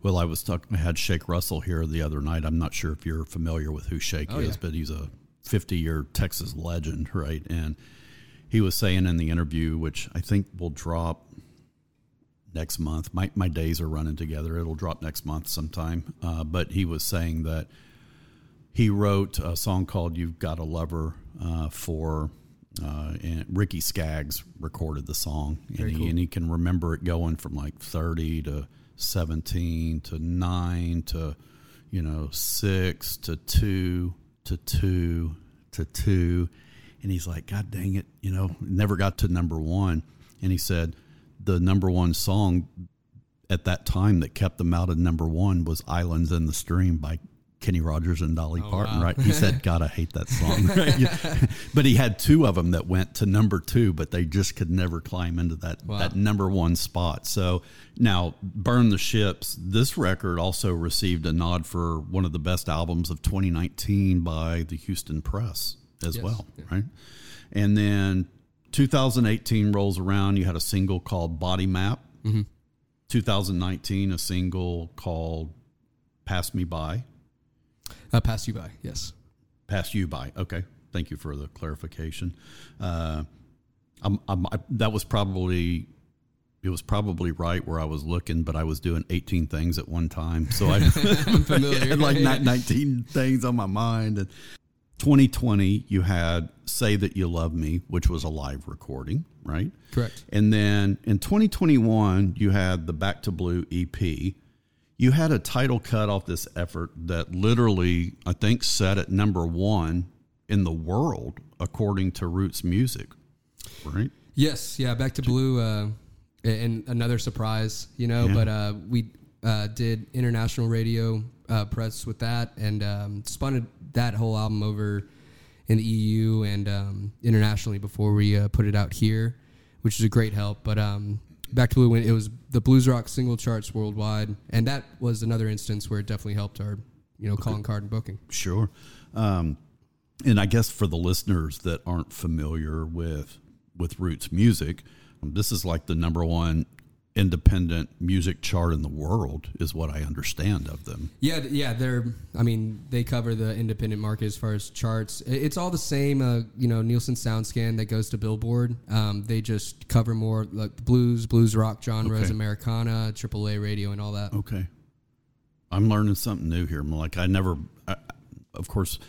well i was talking i had shake russell here the other night i'm not sure if you're familiar with who shake Oh, is yeah. but he's a 50 year texas legend right and he was saying in the interview which i think will drop next month. My my days are running together. It'll drop next month sometime. Uh, but he was saying that he wrote a song called "You've Got a Lover" uh, for. Uh, and Ricky Skaggs recorded the song, and he, cool. and he can remember it going from like thirty to seventeen to nine to, you know, six to two to two to two, and he's like, God dang it, you know, never got to number one, and he said, the number one song at that time that kept them out of number one was "Islands in the Stream" by Kenny Rogers and Dolly oh, Parton. wow. Right? He said, "God, I hate that song." Right? Yeah. But he had two of them that went to number two, but they just could never climb into that Wow. that number one spot. So now, "Burn the Ships." This record also received a nod for one of the best albums of 2019 by the Houston Press as Yes. well. Right? And then 2018 rolls around. You had a single called Body Map. 2019, a single called Pass Me By. Uh, pass you by, yes. Pass You By. Okay. Thank you for the clarification. Uh, I'm, I'm, I, that was probably. It was probably right where I was looking, but I was doing 18 things at one time. So I familiar. had like ni- 19 things on my mind. And 2020, you had Say That You Love Me, which was a live recording, right? Correct. And then in 2021, you had the Back to Blue EP. You had a title cut off this effort that literally, I think, set at number one in the world according to Roots Music, right? Yes, yeah. Back to Blue, uh, and another surprise, you know. Yeah. But uh, we uh, did international radio uh, press with that, and um, spun that whole album over in the EU and um, internationally before we uh, put it out here, which is a great help. But um, Back to Blue when it was the blues rock single charts worldwide, and that was another instance where it definitely helped our you know calling card and booking. Sure. Um, and I guess for the listeners that aren't familiar with with roots music, um, this is like the number one independent music chart in the world, is what I understand of them. Yeah, yeah, they're. I mean, they cover the independent market as far as charts. It's all the same. Uh, you know, Nielsen SoundScan that goes to Billboard. Um, they just cover more like blues, blues rock genres, Okay. Americana, AAA radio, and all that. Okay. I'm learning something new here. I'm like, I never, I, of course,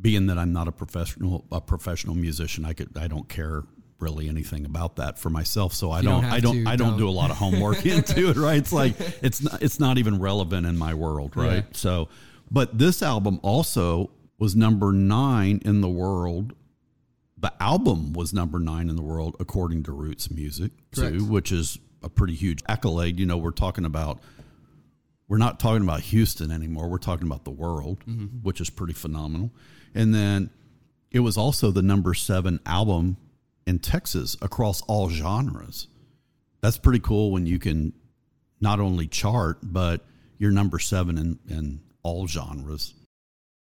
being that I'm not a professional, a professional musician, I could, I don't care really anything about that for myself. So I don't don't, I don't, to, I don't, don't. do a lot of homework into it. Right? It's like it's not, it's not even relevant in my world. Right? Yeah. So, but this album also was number nine in the world. The album was number nine in the world according to Roots Music Correct. too, which is a pretty huge accolade. You know, we're talking about we're not talking about Houston anymore. We're talking about the world, mm-hmm. which is pretty phenomenal. And then it was also the number seven album in Texas across all genres. That's pretty cool when you can not only chart, but you're number seven in, in all genres.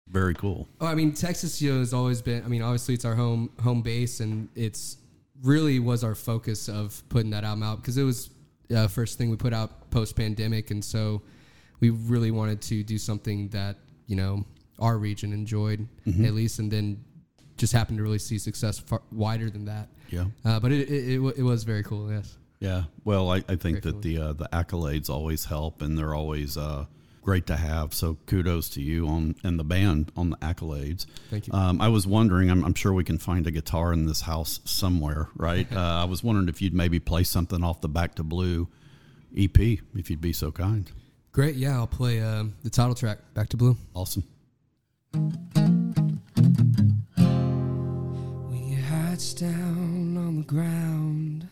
Very cool. Oh, I mean, Texas you know, has always been. I mean, obviously it's our home home base, and it's really was our focus of putting that album out because it was uh, first thing we put out post pandemic, and so we really wanted to do something that you know our region enjoyed at least, and then just happened to really see success far wider than that. Yeah. Uh, but it, it, it, it was very cool. Yes. Yeah. Well, I, I think Very that cool. the uh, the accolades always help, and they're always uh, great to have. So kudos to you on and the band on the accolades. Thank you. Um, I was wondering. I'm, I'm sure we can find a guitar in this house somewhere, right? uh, I was wondering if you'd maybe play something off the Back to Blue EP, if you'd be so kind. Great. Yeah, I'll play uh, the title track, Back to Blue. Awesome. Heart's down on the ground,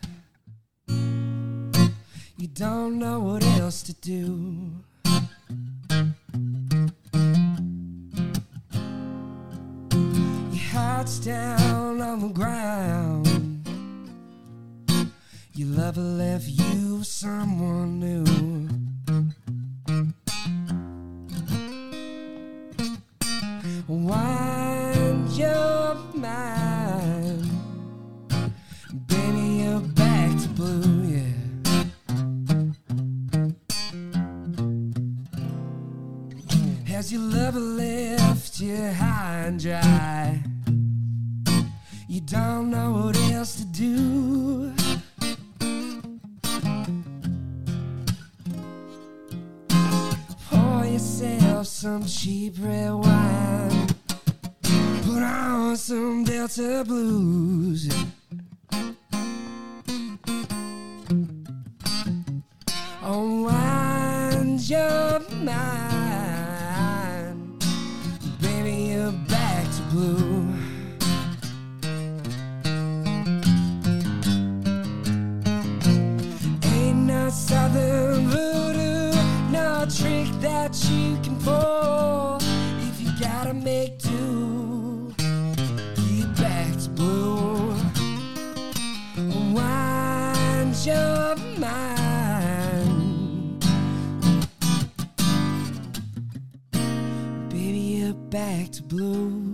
you don't know what else to do. Your heart's down on the ground. Your lover left you someone new. Has your lover left you high and dry? You don't know what else to do. Pour yourself some cheap red wine. Put on some Delta blues. Unwind your mind. Back to blue.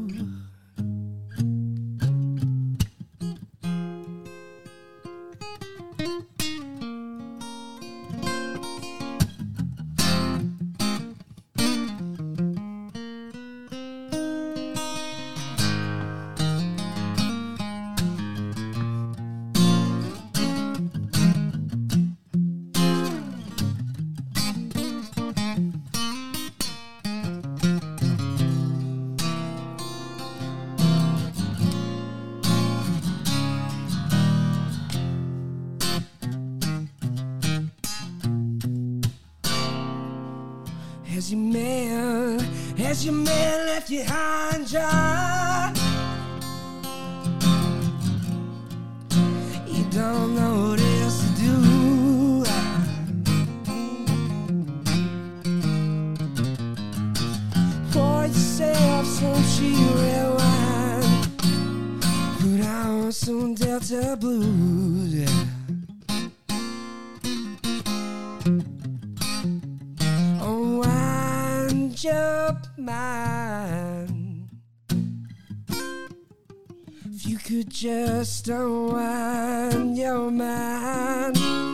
Wine. Put on some Delta blues. Yeah. Oh, unwind your mind. If you could just unwind your mind.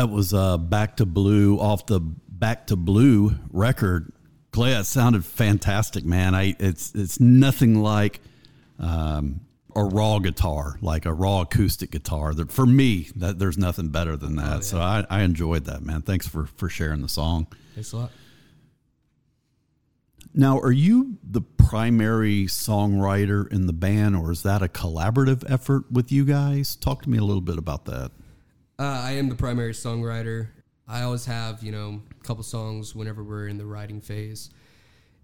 That was uh, Back to Blue off the Back to Blue record. Clay, that sounded fantastic, man. I it's it's nothing like um, a raw guitar, like a raw acoustic guitar. For me, that there's nothing better than that. So I, I enjoyed that, man. Thanks for for sharing the song. Thanks a lot. Now, are you the primary songwriter in the band, or is that a collaborative effort with you guys? Talk to me a little bit about that. Uh, I am the primary songwriter. I always have, you know, a couple songs whenever we're in the writing phase,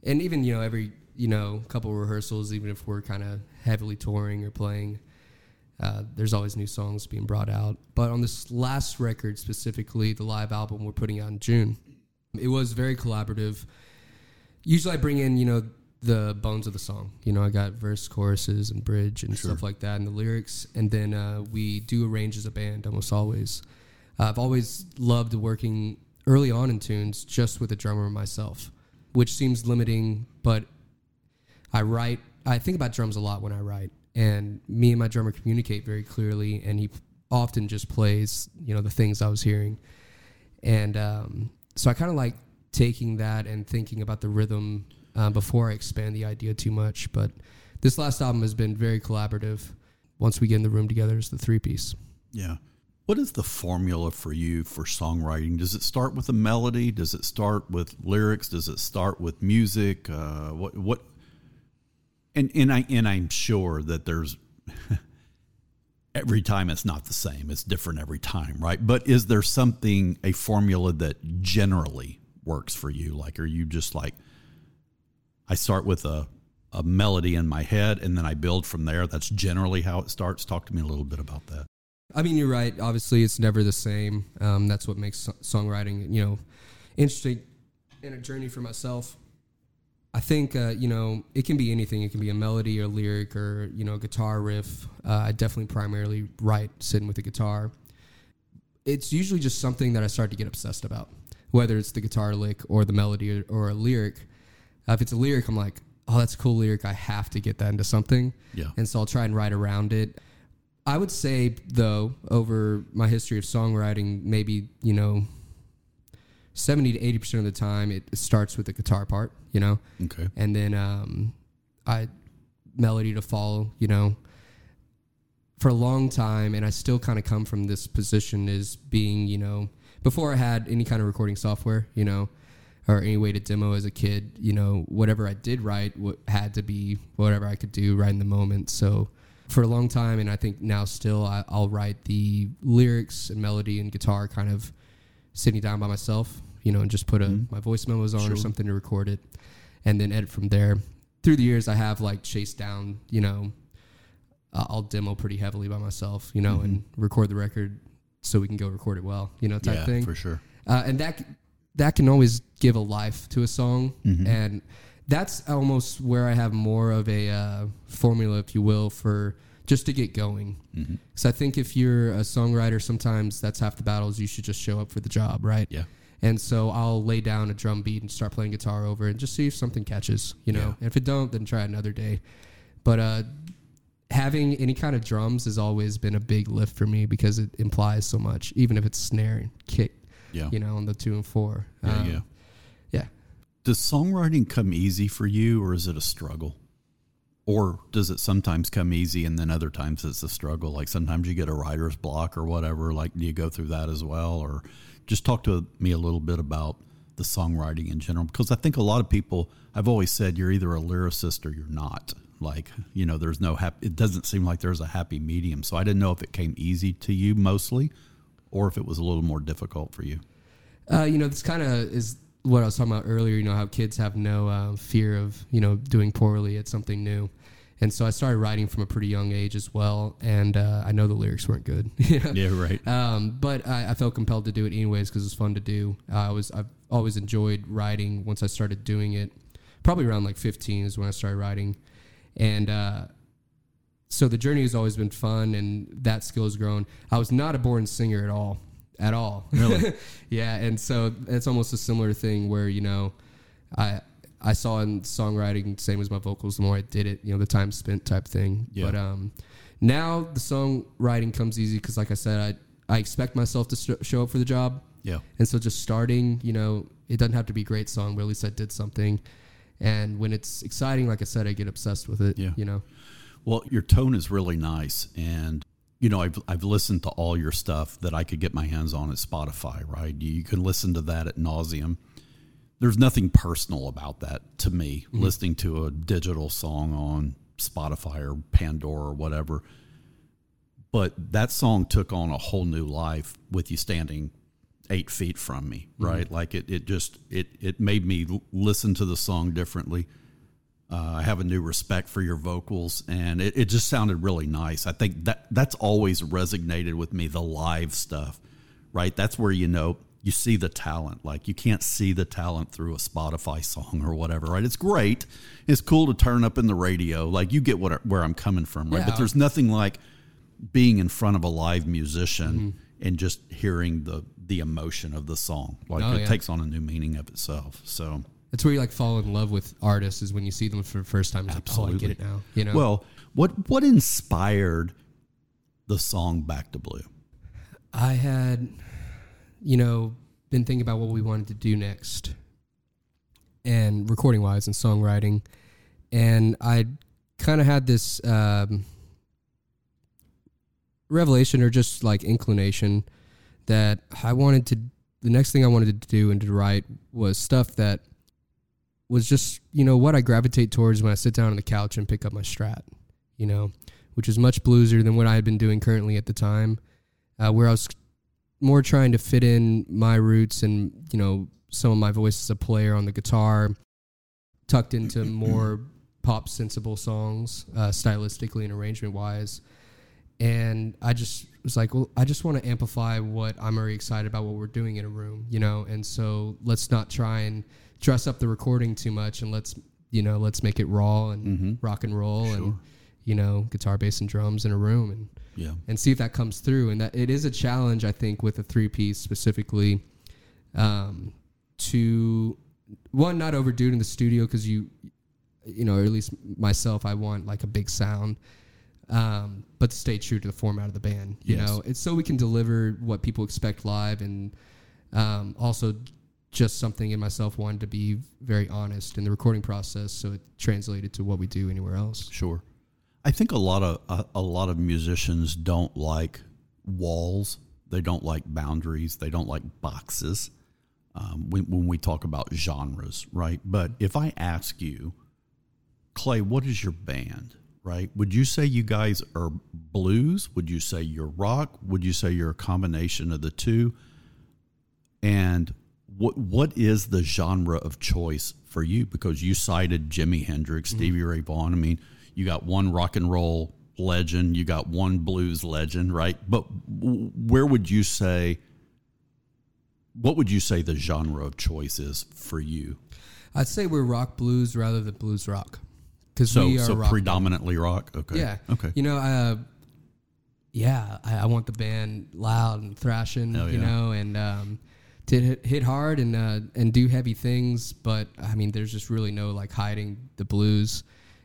and even you know every you know couple rehearsals, even if we're kind of heavily touring or playing, uh, there's always new songs being brought out. But on this last record specifically, the live album we're putting out in June, it was very collaborative. Usually, I bring in you know the bones of the song. You know, I got verse, choruses, and bridge and stuff like that, and the lyrics, and then uh, we do arrange as a band almost always. Uh, I've always loved working early on in tunes just with a drummer myself, which seems limiting, but I write. I think about drums a lot when I write, and me and my drummer communicate very clearly, and he often just plays, you know, the things I was hearing, and um, so I kind of like taking that and thinking about the rhythm uh, before I expand the idea too much. But this last album has been very collaborative. Once we get in the room together, it's the three piece. Yeah. What is the formula for you for songwriting? Does it start with a melody? Does it start with lyrics? Does it start with music? Uh, what what? And and I and I'm sure that there's every time it's not the same. It's different every time, right? But is there something a formula that generally works for you? Like, are you just like I start with a a melody in my head and then I build from there? That's generally how it starts. Talk to me a little bit about that. I mean, you're right. Obviously, it's never the same. Um, that's what makes songwriting, you know, interesting and a journey for myself. I think, uh, you know, it can be anything. It can be a melody or lyric or, you know, guitar riff. Uh, I definitely primarily write sitting with the guitar. It's usually just something that I start to get obsessed about, whether it's the guitar lick or the melody or, or a lyric. Uh, if it's a lyric, I'm like, oh, that's a cool lyric. I have to get that into something. Yeah. And so I'll try and write around it. I would say, though, over my history of songwriting, maybe, you know, 70 to 80% of the time, it starts with the guitar part, you know? Okay. And then um, I, melody to follow, you know? For a long time, and I still kind of come from this position as being, you know, before I had any kind of recording software, you know, or any way to demo as a kid, you know, whatever I did write what had to be whatever I could do right in the moment. So for a long time, and I think now still, I, I'll write the lyrics and melody and guitar kind of sitting down by myself, you know, and just put a, my voice memos on or something to record it, and then edit from there. Through the years, I have like chased down, you know, uh, I'll demo pretty heavily by myself, you know, and record the record so we can go record it well, you know, type yeah, thing. for sure. Uh, and that that can always give a life to a song, Mm-hmm. and that's almost where I have more of a uh, formula, if you will, for just to get going. Because Mm-hmm. I think if you're a songwriter, sometimes that's half the battles. You should just show up for the job, right? Yeah. And so I'll lay down a drum beat and start playing guitar over it and just see if something catches, you know. Yeah. And if it don't, then try another day. But uh, having any kind of drums has always been a big lift for me because it implies so much, even if it's snare and kick, Yeah. you know, on the two and four. Yeah, Um, yeah. yeah. Does songwriting come easy for you, or is it a struggle? Or does it sometimes come easy and then other times it's a struggle? Like sometimes you get a writer's block or whatever. Like, do you go through that as well? Or just talk to me a little bit about the songwriting in general. Because I think a lot of people, I've always said you're either a lyricist or you're not. Like, you know, there's no happy, it doesn't seem like there's a happy medium. So I didn't know if it came easy to you mostly or if it was a little more difficult for you. Uh, you know, this kind of is what I was talking about earlier. You know, how kids have no uh, fear of you know doing poorly at something new, and so I started writing from a pretty young age as well. And uh, I know the lyrics weren't good. Yeah, right. um, but I, I felt compelled to do it anyways because it's fun to do. I was I've always enjoyed writing. Once I started doing it, probably around like 15 is when I started writing, and uh, so the journey has always been fun, and that skill has grown. I was not a born singer at all, at all. Really? yeah, and so it's almost a similar thing where you know, I I saw in songwriting same as my vocals. The more I did it, you know, the time spent type thing. Yeah. But um, now the songwriting comes easy because, like I said, I I expect myself to sh- show up for the job, Yeah. and so just starting, you know, it doesn't have to be a great song, but at least I did something. And when it's exciting, like I said, I get obsessed with it. Yeah. You know. Well, your tone is really nice, and you know I've I've listened to all your stuff that I could get my hands on at Spotify. Right, you can listen to that at nauseum. There's nothing personal about that to me. Mm-hmm. Listening to a digital song on Spotify or Pandora or whatever, but that song took on a whole new life with you standing eight feet from me. Mm-hmm. Right, like it it just it it made me listen to the song differently. Uh, I have a new respect for your vocals, and it, it just sounded really nice. I think that that's always resonated with me. The live stuff, right? That's where you know you see the talent. Like you can't see the talent through a Spotify song or whatever, right? It's great. It's cool to turn up in the radio. Like you get what where I'm coming from, right? Yeah. But there's nothing like being in front of a live musician and just hearing the the emotion of the song. Like Oh, it yeah. takes on a new meaning of itself. So. That's where you like fall in love with artists is when you see them for the first time. It's like, oh, I Absolutely. get it now. You know. Well, what what inspired the song Back to Blue? I had, you know, been thinking about what we wanted to do next, and recording wise and songwriting, and I kind of had this um, revelation or just like inclination that I wanted to. The next thing I wanted to do and to write was stuff that was just you know what I gravitate towards when I sit down on the couch and pick up my Strat, you know, which is much bluesier than what I had been doing currently at the time, uh, where I was more trying to fit in my roots and you know some of my voice as a player on the guitar, tucked into more pop sensible songs, uh, stylistically and arrangement wise. And I just was like, well, I just want to amplify what I'm already excited about what we're doing in a room, you know. And so let's not try and dress up the recording too much, and let's you know let's make it raw and rock and roll and you know guitar, bass, and drums in a room and Yeah. and see if that comes through. And that it is a challenge, I think, with a three piece specifically, um, to one not overdo it in the studio because you, you know, or at least myself, I want like a big sound, um, but to stay true to the format of the band. You Yes. know, it's so we can deliver what people expect live, and um, also just something in myself wanted to be very honest in the recording process, so it translated to what we do anywhere else. Sure. I think a lot of a, a lot of musicians don't like walls. They don't like boundaries. They don't like boxes. Um, when, when we talk about genres, right? But if I ask you, Clay, what is your band? Right? Would you say you guys are blues? Would you say you're rock? Would you say you're a combination of the two? And what what is the genre of choice for you? Because you cited Jimi Hendrix, Stevie Ray Vaughan. I mean, you got one rock and roll legend, you got one blues legend, right? But where would you say? What would you say the genre of choice is for you? I'd say we're rock blues rather than blues rock because So, we are so rock predominantly rock. Okay. Yeah. Okay. You know, uh, yeah, I, I want the band loud and thrashing, Hell you yeah. know, and um, to hit, hard and uh, and do heavy things. But I mean, there's just really no like hiding the blues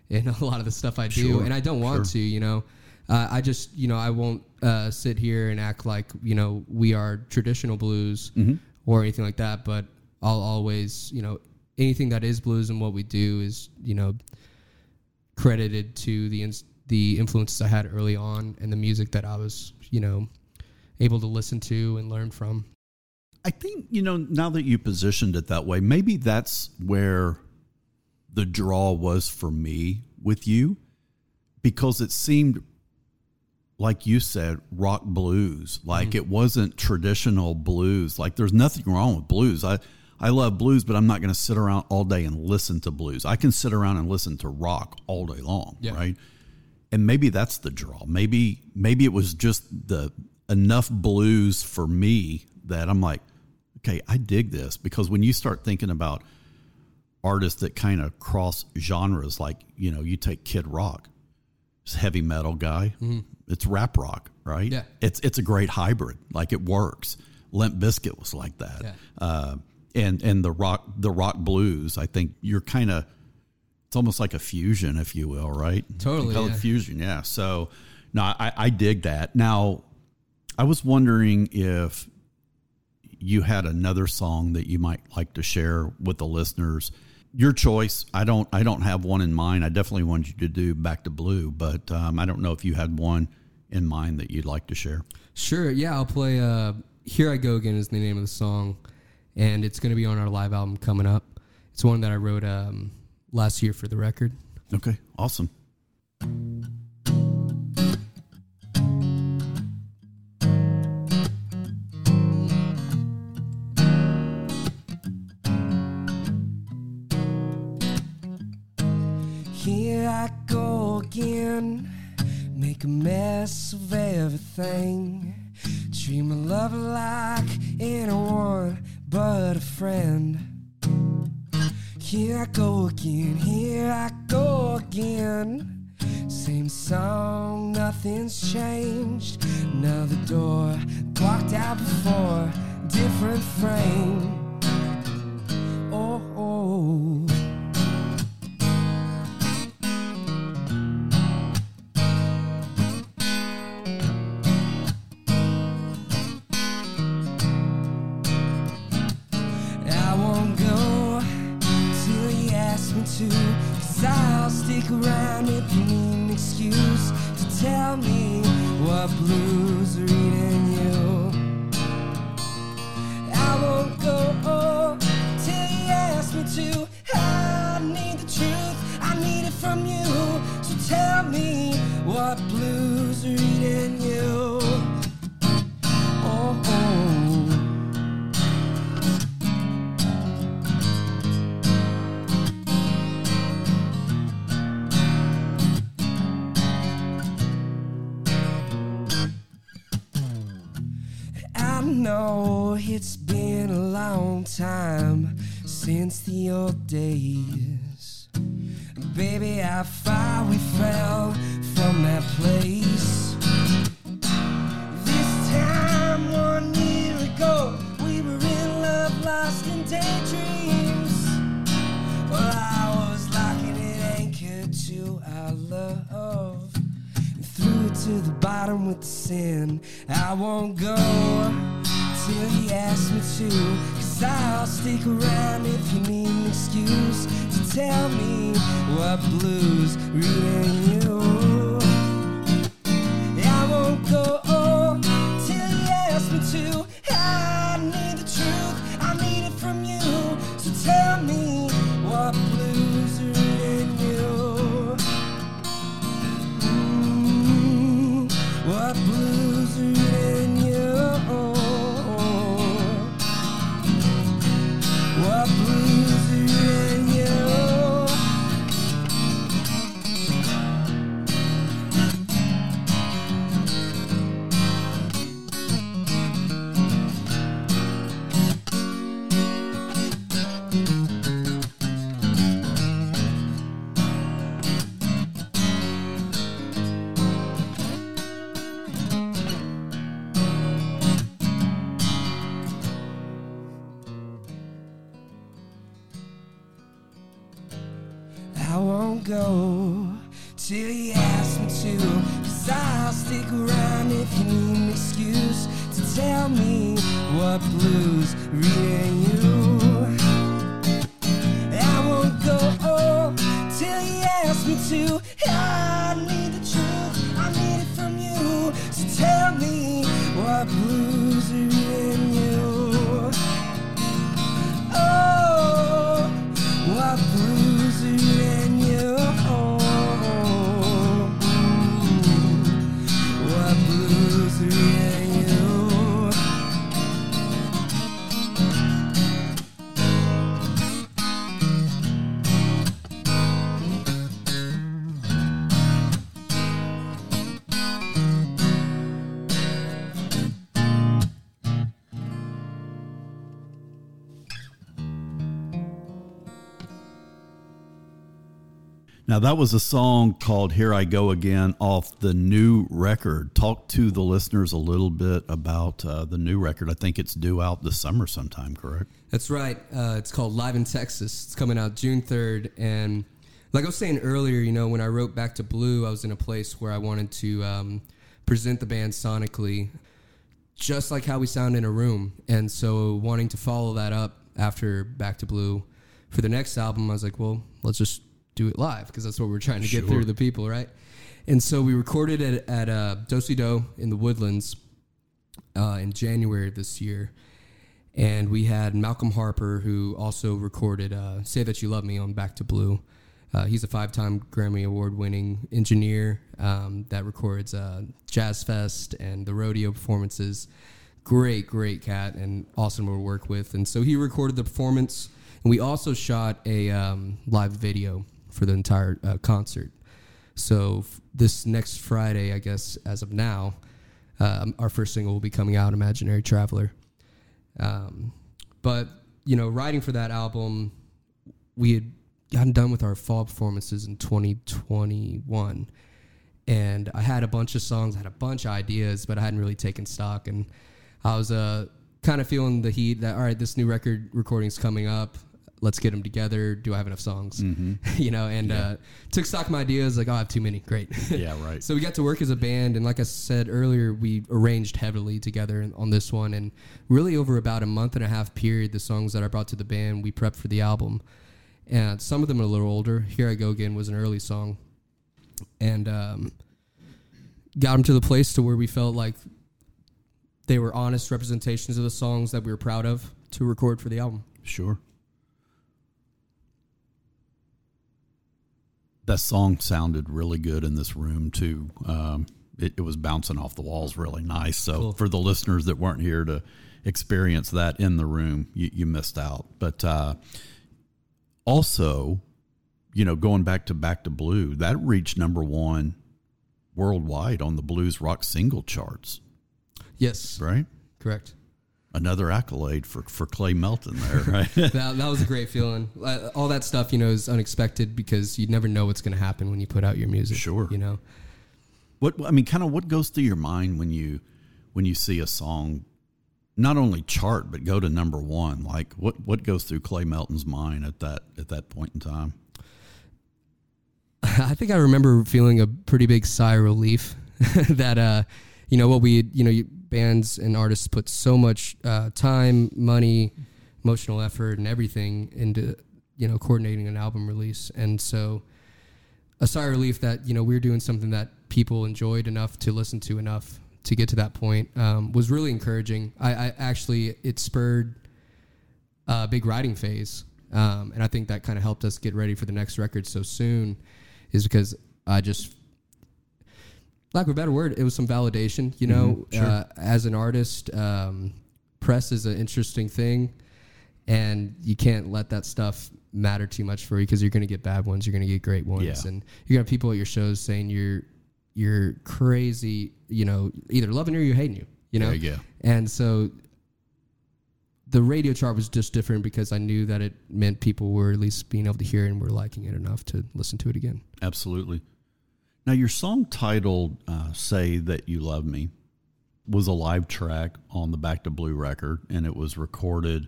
in a lot of the stuff I do, Sure, and I don't want sure. to. You know, uh, I just you know I won't uh, sit here and act like you know we are traditional blues Mm-hmm. or anything like that. But I'll always you know anything that is blues and what we do is you know credited to the ins- the influences I had early on and the music that I was, you know, able to listen to and learn from. I think, you know, now that you positioned it that way, maybe that's where the draw was for me with you because it seemed like you said rock blues. Like mm-hmm. it wasn't traditional blues. Like there's nothing wrong with blues. I i love blues but i'm not going to sit around all day and listen to blues. I can sit around and listen to rock all day long Yeah. right? And maybe that's the draw. Maybe maybe it was just the enough blues for me that i'm like okay i dig this because when you start thinking about artists that kind of cross genres like you know you take kid rock it's heavy metal guy it's rap rock right Mm-hmm. Yeah. it's it's a great hybrid like it works Limp Bizkit was like that Yeah. uh, and and the rock the rock blues i think you're kind of it's almost like a fusion if you will right Totally, yeah. fusion yeah so no I, I dig that now i was wondering if you had another song that you might like to share with the listeners your choice i don't i don't have one in mind i definitely wanted you to do back to blue but um, i don't know if you had one in mind that you'd like to share Sure, yeah, I'll play uh Here I Go Again is the name of the song and it's going to be on our live album coming up. It's one that I wrote um last year for the record. okay awesome make a mess of everything. Treat my lover like anyone but a friend. Here I go again, here I go again. Same song, nothing's changed. Another door, blocked out before, different frame. Oh, oh. oh. Stick around if you need an excuse to tell me what blues since Now that was a song called "Here I Go Again" off the new record. Talk to the listeners a little bit about uh, the new record. I think it's due out this summer sometime. Correct? That's right. Uh, it's called Live in Texas. It's coming out June 3rd. And like I was saying earlier, you know, when I wrote Back to Blue, I was in a place where I wanted to um, present the band sonically, just like how we sound in a room. And so wanting to follow that up after Back to Blue for the next album, I was like, well, let's just do it live because that's what we're trying to get Sure. through to the people, right? And so we recorded it at uh, Dosey Doe in the Woodlands uh, in January of this year and we had Malcolm Harper, who also recorded uh, "Say That You Love Me" on Back to Blue. Uh, he's a five-time Grammy Award-winning engineer um, that records uh, Jazz Fest and the rodeo performances. Great, great cat, and awesome to work with. And so he recorded the performance, and we also shot a um, live video for the entire uh, concert. So f- this next Friday, I guess, as of now, um, our first single will be coming out, "Imaginary Traveler." Um, but you know, writing for that album, we had gotten done with our fall performances in 2021, and I had a bunch of songs, I had a bunch of ideas, but I hadn't really taken stock, and I was uh, kind of feeling the heat that all right, this new record recording's coming up. Let's get them together. Do I have enough songs? you know, and uh, took stock of my ideas. Like, oh, I have too many. Great. Yeah, right. So we got to work as a band, and like I said earlier, we arranged heavily together on this one, and really over about a month and a half period, the songs that I brought to the band, we prepped for the album, and some of them are a little older. Here I Go Again was an early song, and um, got them to the place to where we felt like they were honest representations of the songs that we were proud of to record for the album. Sure. That song sounded really good in this room too. Um, it, it was bouncing off the walls really nice. So Cool. for the listeners that weren't here to experience that in the room, you, you missed out. But uh, also, you know, going back to Back to Blue, that reached number one worldwide on the blues rock single charts, Yes, right? correct. Another accolade for, for Clay Melton there, right? that, that was a great feeling. All that stuff, you know, is unexpected because you never know what's going to happen when you put out your music. Sure. you know. What I mean, kind of what goes through your mind when you when you see a song not only chart but go to number one? Like what what goes through Clay Melton's mind at that at that point in time? I think I remember feeling a pretty big sigh of relief that uh, you know what we you know you- bands and artists put so much uh, time, money, emotional effort, and everything into you know coordinating an album release, and so a sigh of relief that you know we are doing something that people enjoyed enough to listen to enough to get to that point um, was really encouraging. I, I actually it spurred a big writing phase, um, and I think that kind of helped us get ready for the next record so soon, is because I just. Lack of a better word, it was some validation. You know, uh, as an artist, um, press is an interesting thing, and you can't let that stuff matter too much for you because you're going to get bad ones, you're going to get great ones, Yeah. and to have people at your shows saying you're you're crazy. You know, either loving you or you're hating you. You know, you and so the radio chart was just different because I knew that it meant people were at least being able to hear it and were liking it enough to listen to it again. Absolutely. Now your song titled uh, "Say That You Love Me" was a live track on the Back to Blue record, and it was recorded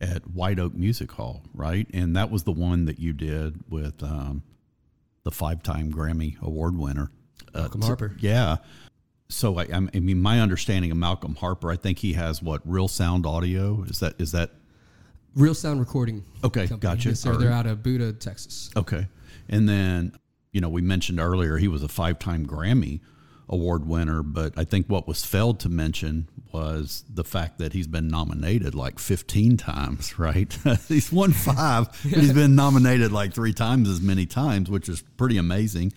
at White Oak Music Hall, right? And that was the one that you did with um, the five-time Grammy Award winner, uh, Malcolm t- Harper. Yeah. So I, I'm- mean, my understanding of Malcolm Harper, I think he has what real sound audio. Is that is that Real Sound Recording. Okay, Company. gotcha. Yes, sir. They're out of Buda, Texas. okay? And then you know we mentioned earlier he was a five-time Grammy Award winner, but I think what was failed to mention was the fact that he's been nominated like 15 times. Right? he's won five, but he's been nominated like three times as many times, which is pretty amazing.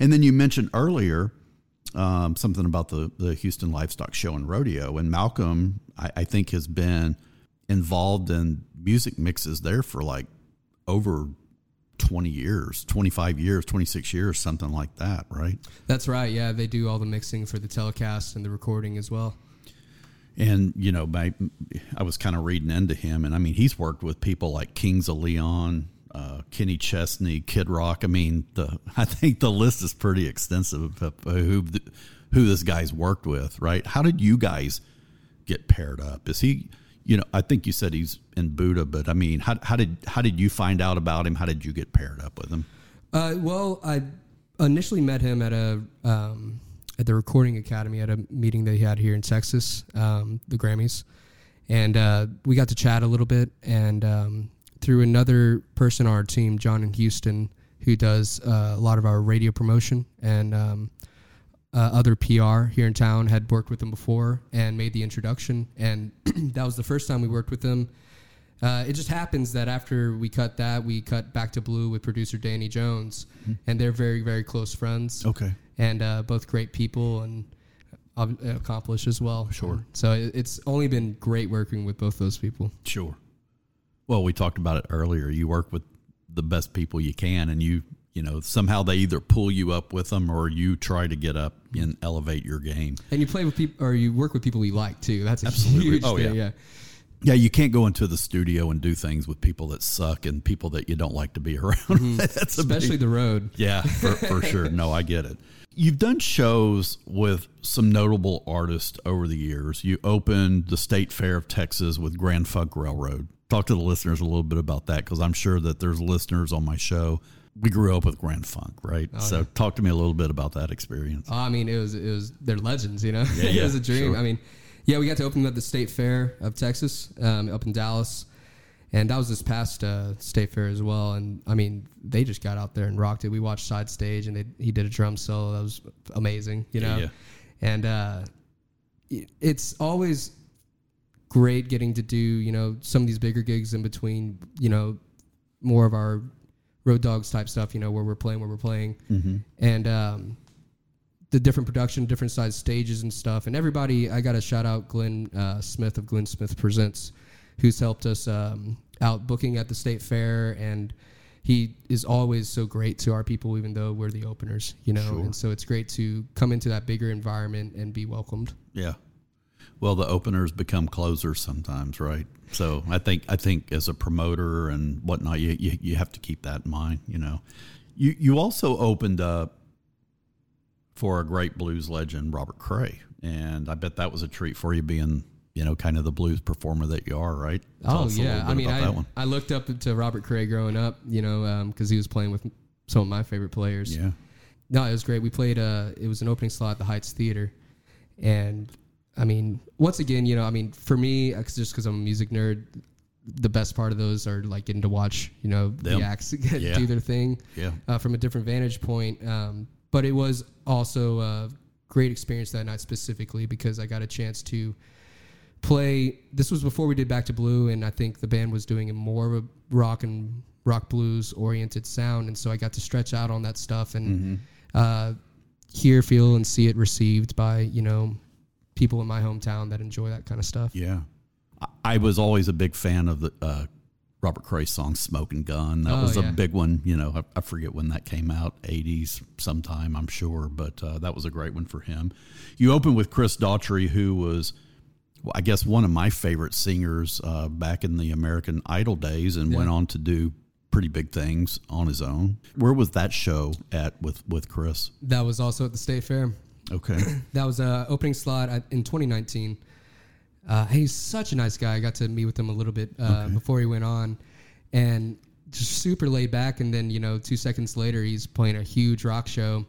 And then you mentioned earlier um, something about the, the Houston Livestock Show and Rodeo. And Malcolm, I, I think, has been involved in music mixes there for like over 20 years, 25 years, 26 years, something like that, right? That's right. Yeah, they do all the mixing for the telecast and the recording as well. And, you know, my, I was kind of reading into him, and I mean, he's worked with people like Kings of Leon, uh, Kenny Chesney, Kid Rock. I mean, the I think the list is pretty extensive of who who this guy's worked with, right? How did you guys get paired up? Is he, you know, I think you said he's in Buddha, but I mean, how, how did how did you find out about him? How did you get paired up with him? Uh, well, I initially met him at a um, at the Recording Academy at a meeting they had here in Texas, um, the Grammys, and uh, we got to chat a little bit. And um, through another person on our team, John in Houston, who does uh, a lot of our radio promotion and um, uh, other PR here in town, had worked with them before and made the introduction. And that was the first time we worked with them. Uh, it just happens that after we cut that, we cut back to blue with producer Danny Jones, and they're very, very close friends. Okay. And uh, both great people and ob- accomplished as well. Sure. So it, it's only been great working with both those people. Sure. Well, we talked about it earlier. You work with the best people you can, and you, you know, somehow they either pull you up with them or you try to get up and elevate your game. And you play with people, or you work with people you like too. That's a Absolutely. huge Oh, thing. yeah. Yeah. Yeah, you can't go into the studio and do things with people that suck and people that you don't like to be around. Mm-hmm. That's a big- Especially the road. Yeah, for, for sure. No, I get it. You've done shows with some notable artists over the years. You opened the State Fair of Texas with Grand Funk Railroad. Talk to the listeners a little bit about that because I'm sure that there's listeners on my show. We grew up with Grand Funk, right? so talk to me a little bit about that experience. Oh, I mean, it was it was they're legends, you know. it yeah, was a dream. sure. I mean, yeah, we got to open them at the State Fair of Texas, um, up in Dallas, and that was this past uh, State Fair as well. And I mean, they just got out there and rocked it. We watched side stage, and they, he did a drum solo that was amazing, you know. Yeah, yeah. And uh, it's always great getting to do you know some of these bigger gigs in between, you know, more of our road dogs type stuff, you know, where we're playing where we're playing, and um, the different production, different size stages and stuff. And everybody, I got to shout out Glenn uh, Smith of Glenn Smith Presents, who's helped us um, out booking at the state fair, and he is always so great to our people, even though we're the openers, you know. And so it's great to come into that bigger environment and be welcomed. Yeah. Well, the openers become closers sometimes, right? So I think I think as a promoter and whatnot, you you, you have to keep that in mind. You know, you you also opened up for a great blues legend, Robert Cray, and I bet that was a treat for you, being you know kind of the blues performer that you are, right? Tell oh yeah, I mean, I. I looked up to Robert Cray growing up, you know, because he was playing with some of my favorite players. Yeah, No, it was great. We played. Uh, it was an opening slot at the Heights Theater, and I mean, once again, you know, I mean, for me, just because I'm a music nerd, the best part of those are like getting to watch, you know, Them. the acts Yeah. do their thing yeah, uh, from a different vantage point. Um, but it was also a great experience that night specifically because I got a chance to play. This was before we did Back to Blue, and I think the band was doing a more of a rock and rock blues oriented sound, and so I got to stretch out on that stuff and uh, hear, feel, and see it received by you know people in my hometown that enjoy that kind of stuff. yeah. I, I was always a big fan of the uh, Robert Cray song "Smoking Gun." That Oh, was a yeah. big one. You know, I, I forget when that came out, '80s sometime, I'm sure, but uh, that was a great one for him. You opened with Chris Daughtry, who was, well, I guess, one of my favorite singers uh, back in the American Idol days, and went on to do pretty big things on his own. Where was that show at with with Chris? That was also at the State Fair. Okay, That was a opening slot at, in 2019. Uh, he's such a nice guy. I got to meet with him a little bit uh, before he went on, and just super laid back, and then you know, two seconds later, he's playing a huge rock show,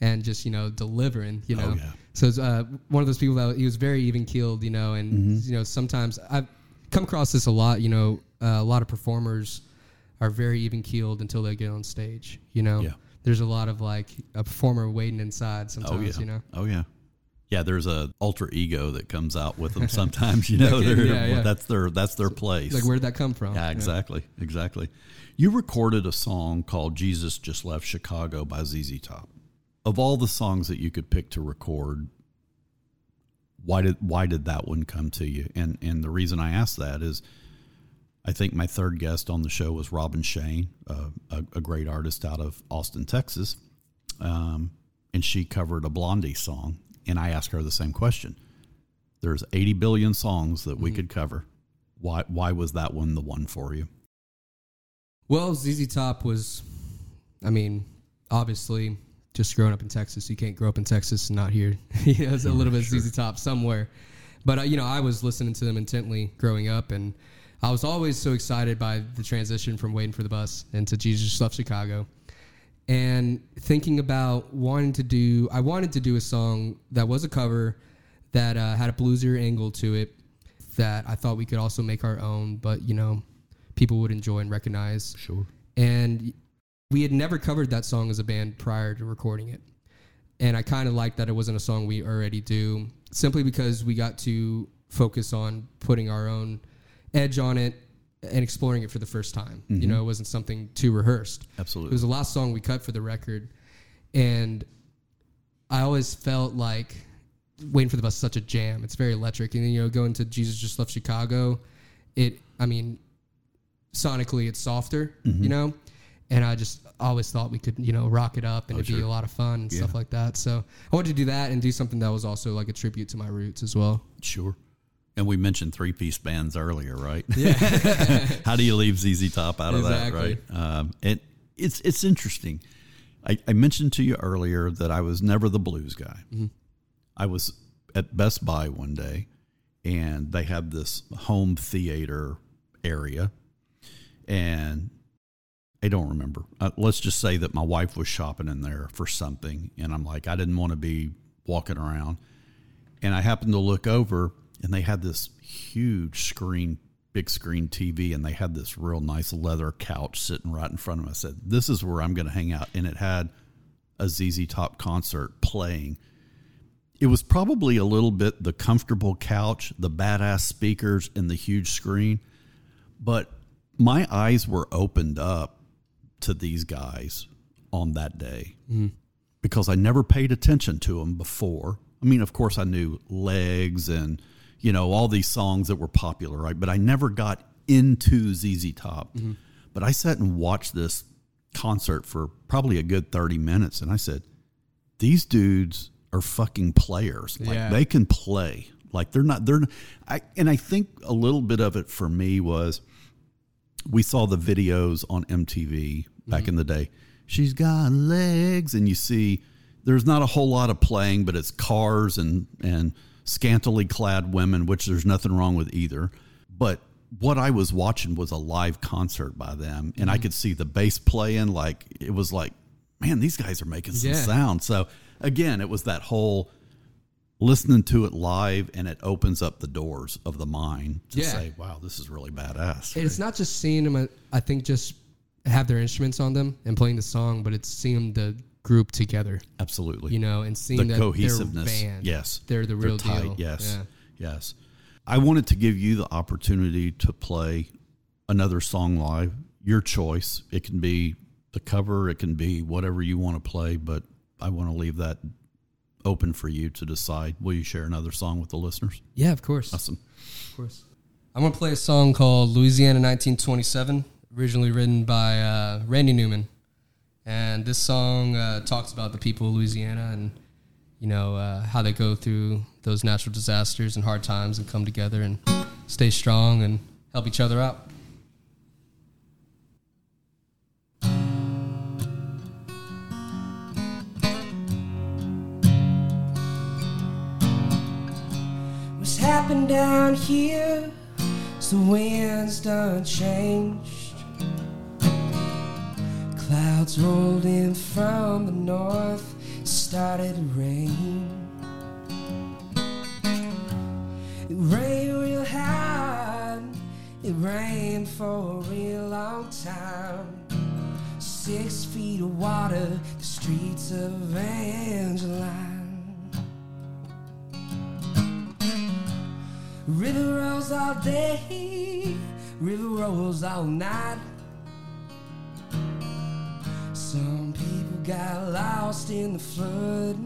and just you know, delivering. You know, Oh, yeah. so it's uh, one of those people that he was very even keeled. You know, and Mm-hmm. you know, sometimes I've come across this a lot. You know, uh, a lot of performers are very even keeled until they get on stage. You know, Yeah. There's a lot of like a performer waiting inside oh, sometimes. Oh yeah. You know. Oh yeah. Yeah, there's a alter ego that comes out with them sometimes. You know, yeah, yeah. that's their that's their place. Like, where did that come from? yeah, exactly, exactly. You recorded a song called "Jesus Just Left Chicago" by ZZ Top. Of all the songs that you could pick to record, why did why did that one come to you? And and the reason I ask that is, I think my third guest on the show was Robin Shane, uh, a, a great artist out of Austin, Texas, um, and she covered a Blondie song, and I asked her the same question. There's 80 billion songs that we could cover. Why why was that one the one for you? Well, ZZ Top was, I mean, obviously, just growing up in Texas, you can't grow up in Texas and not hear, you know, it's a little bit of ZZ Top somewhere. But uh, you know, I was listening to them intently growing up, and I was always so excited by the transition from Waiting for the Bus into Jesus Just Left Chicago, and thinking about wanting to do, I wanted to do a song that was a cover that uh, had a bluesier angle to it that I thought we could also make our own, but you know, people would enjoy and recognize. Sure. And we had never covered that song as a band prior to recording it. And I kind of liked that it wasn't a song we already do, simply because we got to focus on putting our own edge on it and exploring it for the first time. You mm-hmm. know, it wasn't something too rehearsed. Absolutely. It was the last song we cut for the record. And I always felt like waiting for the bus is such a jam. It's very electric. And then, you know, going to Jesus Just Left Chicago, it, I mean, sonically it's softer, mm-hmm. you know? And I just always thought we could, you know, rock it up and oh, it'd be a lot of fun and stuff like that. So I wanted to do that and do something that was also like a tribute to my roots as well. Sure. And we mentioned three piece bands earlier, right? Yeah. How do you leave ZZ Top out of Exactly. that, right? Um, it it's it's interesting. I, I mentioned to you earlier that I was never the blues guy. I was at Best Buy one day, and they had this home theater area, and I don't remember. Uh, let's just say that my wife was shopping in there for something, and I'm like, I didn't want to be walking around and I happened to look over, and they had this huge screen, big screen TV, and they had this real nice leather couch sitting right in front of me. I said, "This is where I'm going to hang out," and it had a ZZ Top concert playing. It was probably a little bit the comfortable couch, the badass speakers, and the huge screen, but my eyes were opened up to these guys on that day mm-hmm. because I never paid attention to them before. I mean, of course, I knew Legs and you know all these songs that were popular, right? But I never got into ZZ Top. Mm-hmm. But I sat and watched this concert for probably a good thirty minutes, and I said, "These dudes are fucking players. Like Yeah. they can play. Like they're not. They're. I and I think a little bit of it for me was." we saw the videos on MTV back mm-hmm. in the day. She's got legs, and you see there's not a whole lot of playing, but it's cars and and scantily clad women, which there's nothing wrong with either. But what I was watching was a live concert by them, and I mm-hmm. could see the bass playing. Like it was like, man, these guys are making some Yeah. sound. So again, it was that whole listening to it live, and it opens up the doors of the mind to Yeah. say, wow, this is really badass. And it's not just seeing them, I think, just have their instruments on them and playing the song, but it's seeing the group together, Absolutely. you know, and seeing the cohesiveness. they're band. Yes. They're the real tight. deal. Yes. Yeah. Yes. I wanted to give you the opportunity to play another song live, your choice. It can be the cover, it can be whatever you want to play, but I want to leave that open for you to decide. Will you share another song with the listeners? Yeah, of course. Awesome. Of course. I'm going to play a song called Louisiana 1927, originally written by uh, Randy Newman. And this song uh, talks about the people of Louisiana and, you know, uh, how they go through those natural disasters and hard times and come together and stay strong and help each other out. What's happened down here? So winds done changed. Clouds rolled in from the north, started to rain. It rained real hard, it rained for a real long time. Six feet of water, the streets of Evangeline. River rolls all day, river rolls all night. Some people got lost in the flood.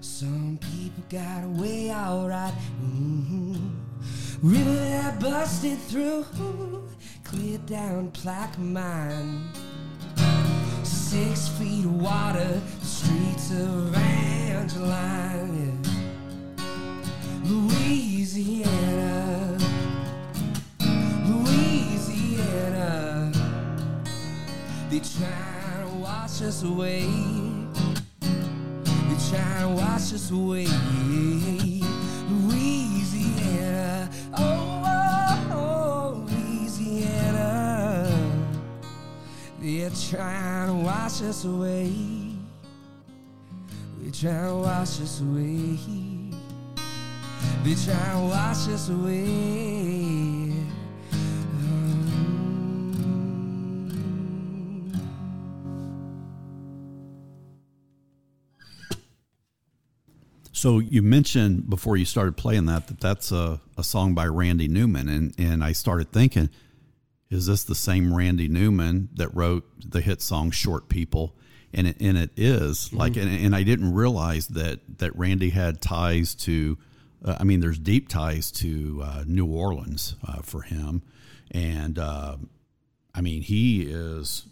Some people got away alright. hmm River that busted through, cleared down Plaquemine. Six feet of water, the streets of Evangeline. yeah. Louisiana, Louisiana. They try wash us away. They try to wash us away. Louisiana, oh, oh, oh Louisiana. They're trying to wash us away. They're trying to wash us away. They try to wash us away. So you mentioned before you started playing that that that's a, a song by Randy Newman, and and I started thinking, is this the same Randy Newman that wrote the hit song "Short People"? And it, and it is like, and, and I didn't realize that that Randy had ties to. Uh, I mean, there's deep ties to uh, New Orleans uh, for him, and uh, I mean, he is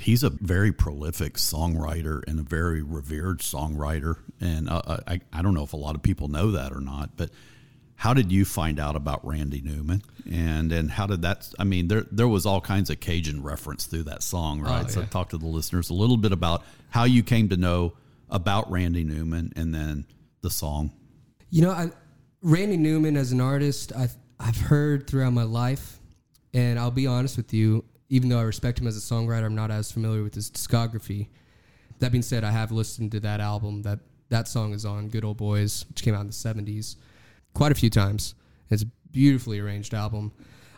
he's a very prolific songwriter and a very revered songwriter. And uh, I, I don't know if a lot of people know that or not, but how did you find out about Randy Newman? And and how did that? I mean, there there was all kinds of Cajun reference through that song, right? So yeah. talk to the listeners a little bit about how you came to know about Randy Newman and then the song. You know, I, Randy Newman as an artist, I've I've heard throughout my life, and I'll be honest with you. Even though I respect him as a songwriter, I'm not as familiar with his discography. That being said, I have listened to that album that that song is on, "Good Old Boys," which came out in the '70s, quite a few times. It's a beautifully arranged album.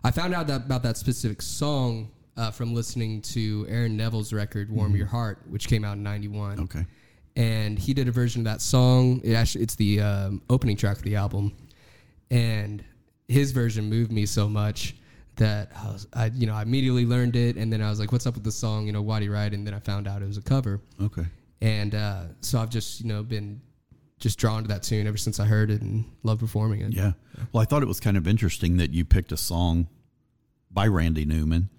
I found out that, about that specific song uh, from listening to Aaron Neville's record "Warm Your Heart," which came out in '91 Okay. and he did a version of that song. It actually it's the um, opening track of the album, and his version moved me so much that I was, I you know, I immediately learned it, and then I was like, "What's up with the song?" You know, why do you write? it? And then I found out it was a cover, Okay. and uh, so I've just you know been just drawn to that tune ever since I heard it and love performing it. Yeah. Well, I thought it was kind of interesting that you picked a song by Randy Newman.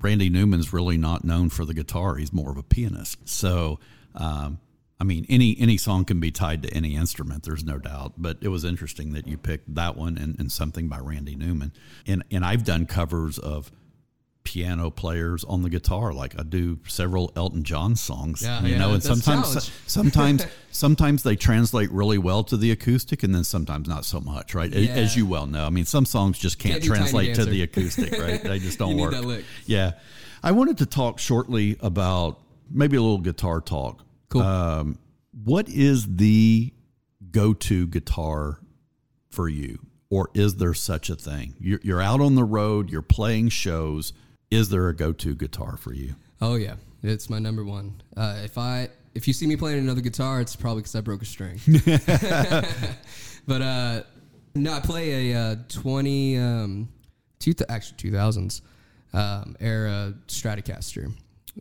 Randy Newman's really not known for the guitar; he's more of a pianist. So, um, I mean, any any song can be tied to any instrument. There's no doubt. But it was interesting that you picked that one and, and something by Randy Newman. And and I've done covers of piano players on the guitar like I do several Elton John songs Yeah, you yeah, know and sometimes challenge. sometimes sometimes they translate really well to the acoustic and then sometimes not so much right Yeah. as you well know i mean some songs just can't, Can't do Tiny translate to the acoustic right they just don't work yeah i wanted to talk shortly about maybe a little guitar talk Cool. um, what is the go-to guitar for you or is there such a thing you're, you're out on the road you're playing shows is there a go-to guitar for you Oh yeah, it's my number one. Uh, if I if you see me playing another guitar, it's probably because I broke a string. but uh, no, I play a uh, twenty um, two th- actually two thousands um, era Stratocaster,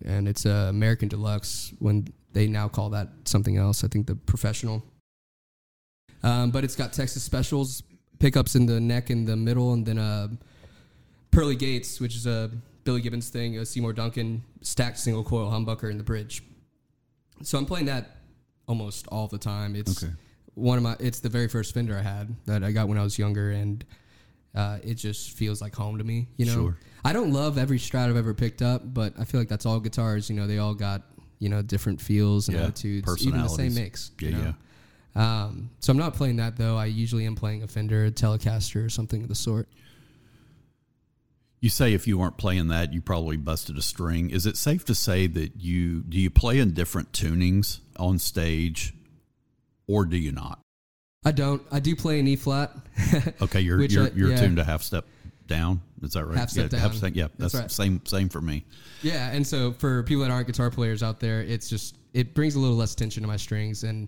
and it's a American Deluxe. When they now call that something else, I think the professional. Um, but it's got Texas specials pickups in the neck and the middle, and then uh, Pearly Gates, which is a Billy Gibbons thing, a Seymour Duncan stacked single coil humbucker in the bridge. So I'm playing that almost all the time. It's Okay. one of my. It's the very first Fender I had that I got when I was younger, and uh, it just feels like home to me. You know, Sure. I don't love every Strat I've ever picked up, but I feel like that's all guitars. You know, they all got you know different feels and Yeah, attitudes, even the same mix. Yeah, you know? Um, so I'm not playing that though. I usually am playing a Fender, a Telecaster, or something of the sort. You say if you weren't playing that, you probably busted a string. Is it safe to say that you do you play in different tunings on stage, or do you not? I don't. I do play an E flat. Okay, you're you're, I- you're yeah. tuned a half step down. Is that right? Half step yeah, down. step- yeah, That's that's, right. same same for me. Yeah, and so for people that aren't guitar players out there, it's just it brings a little less tension to my strings and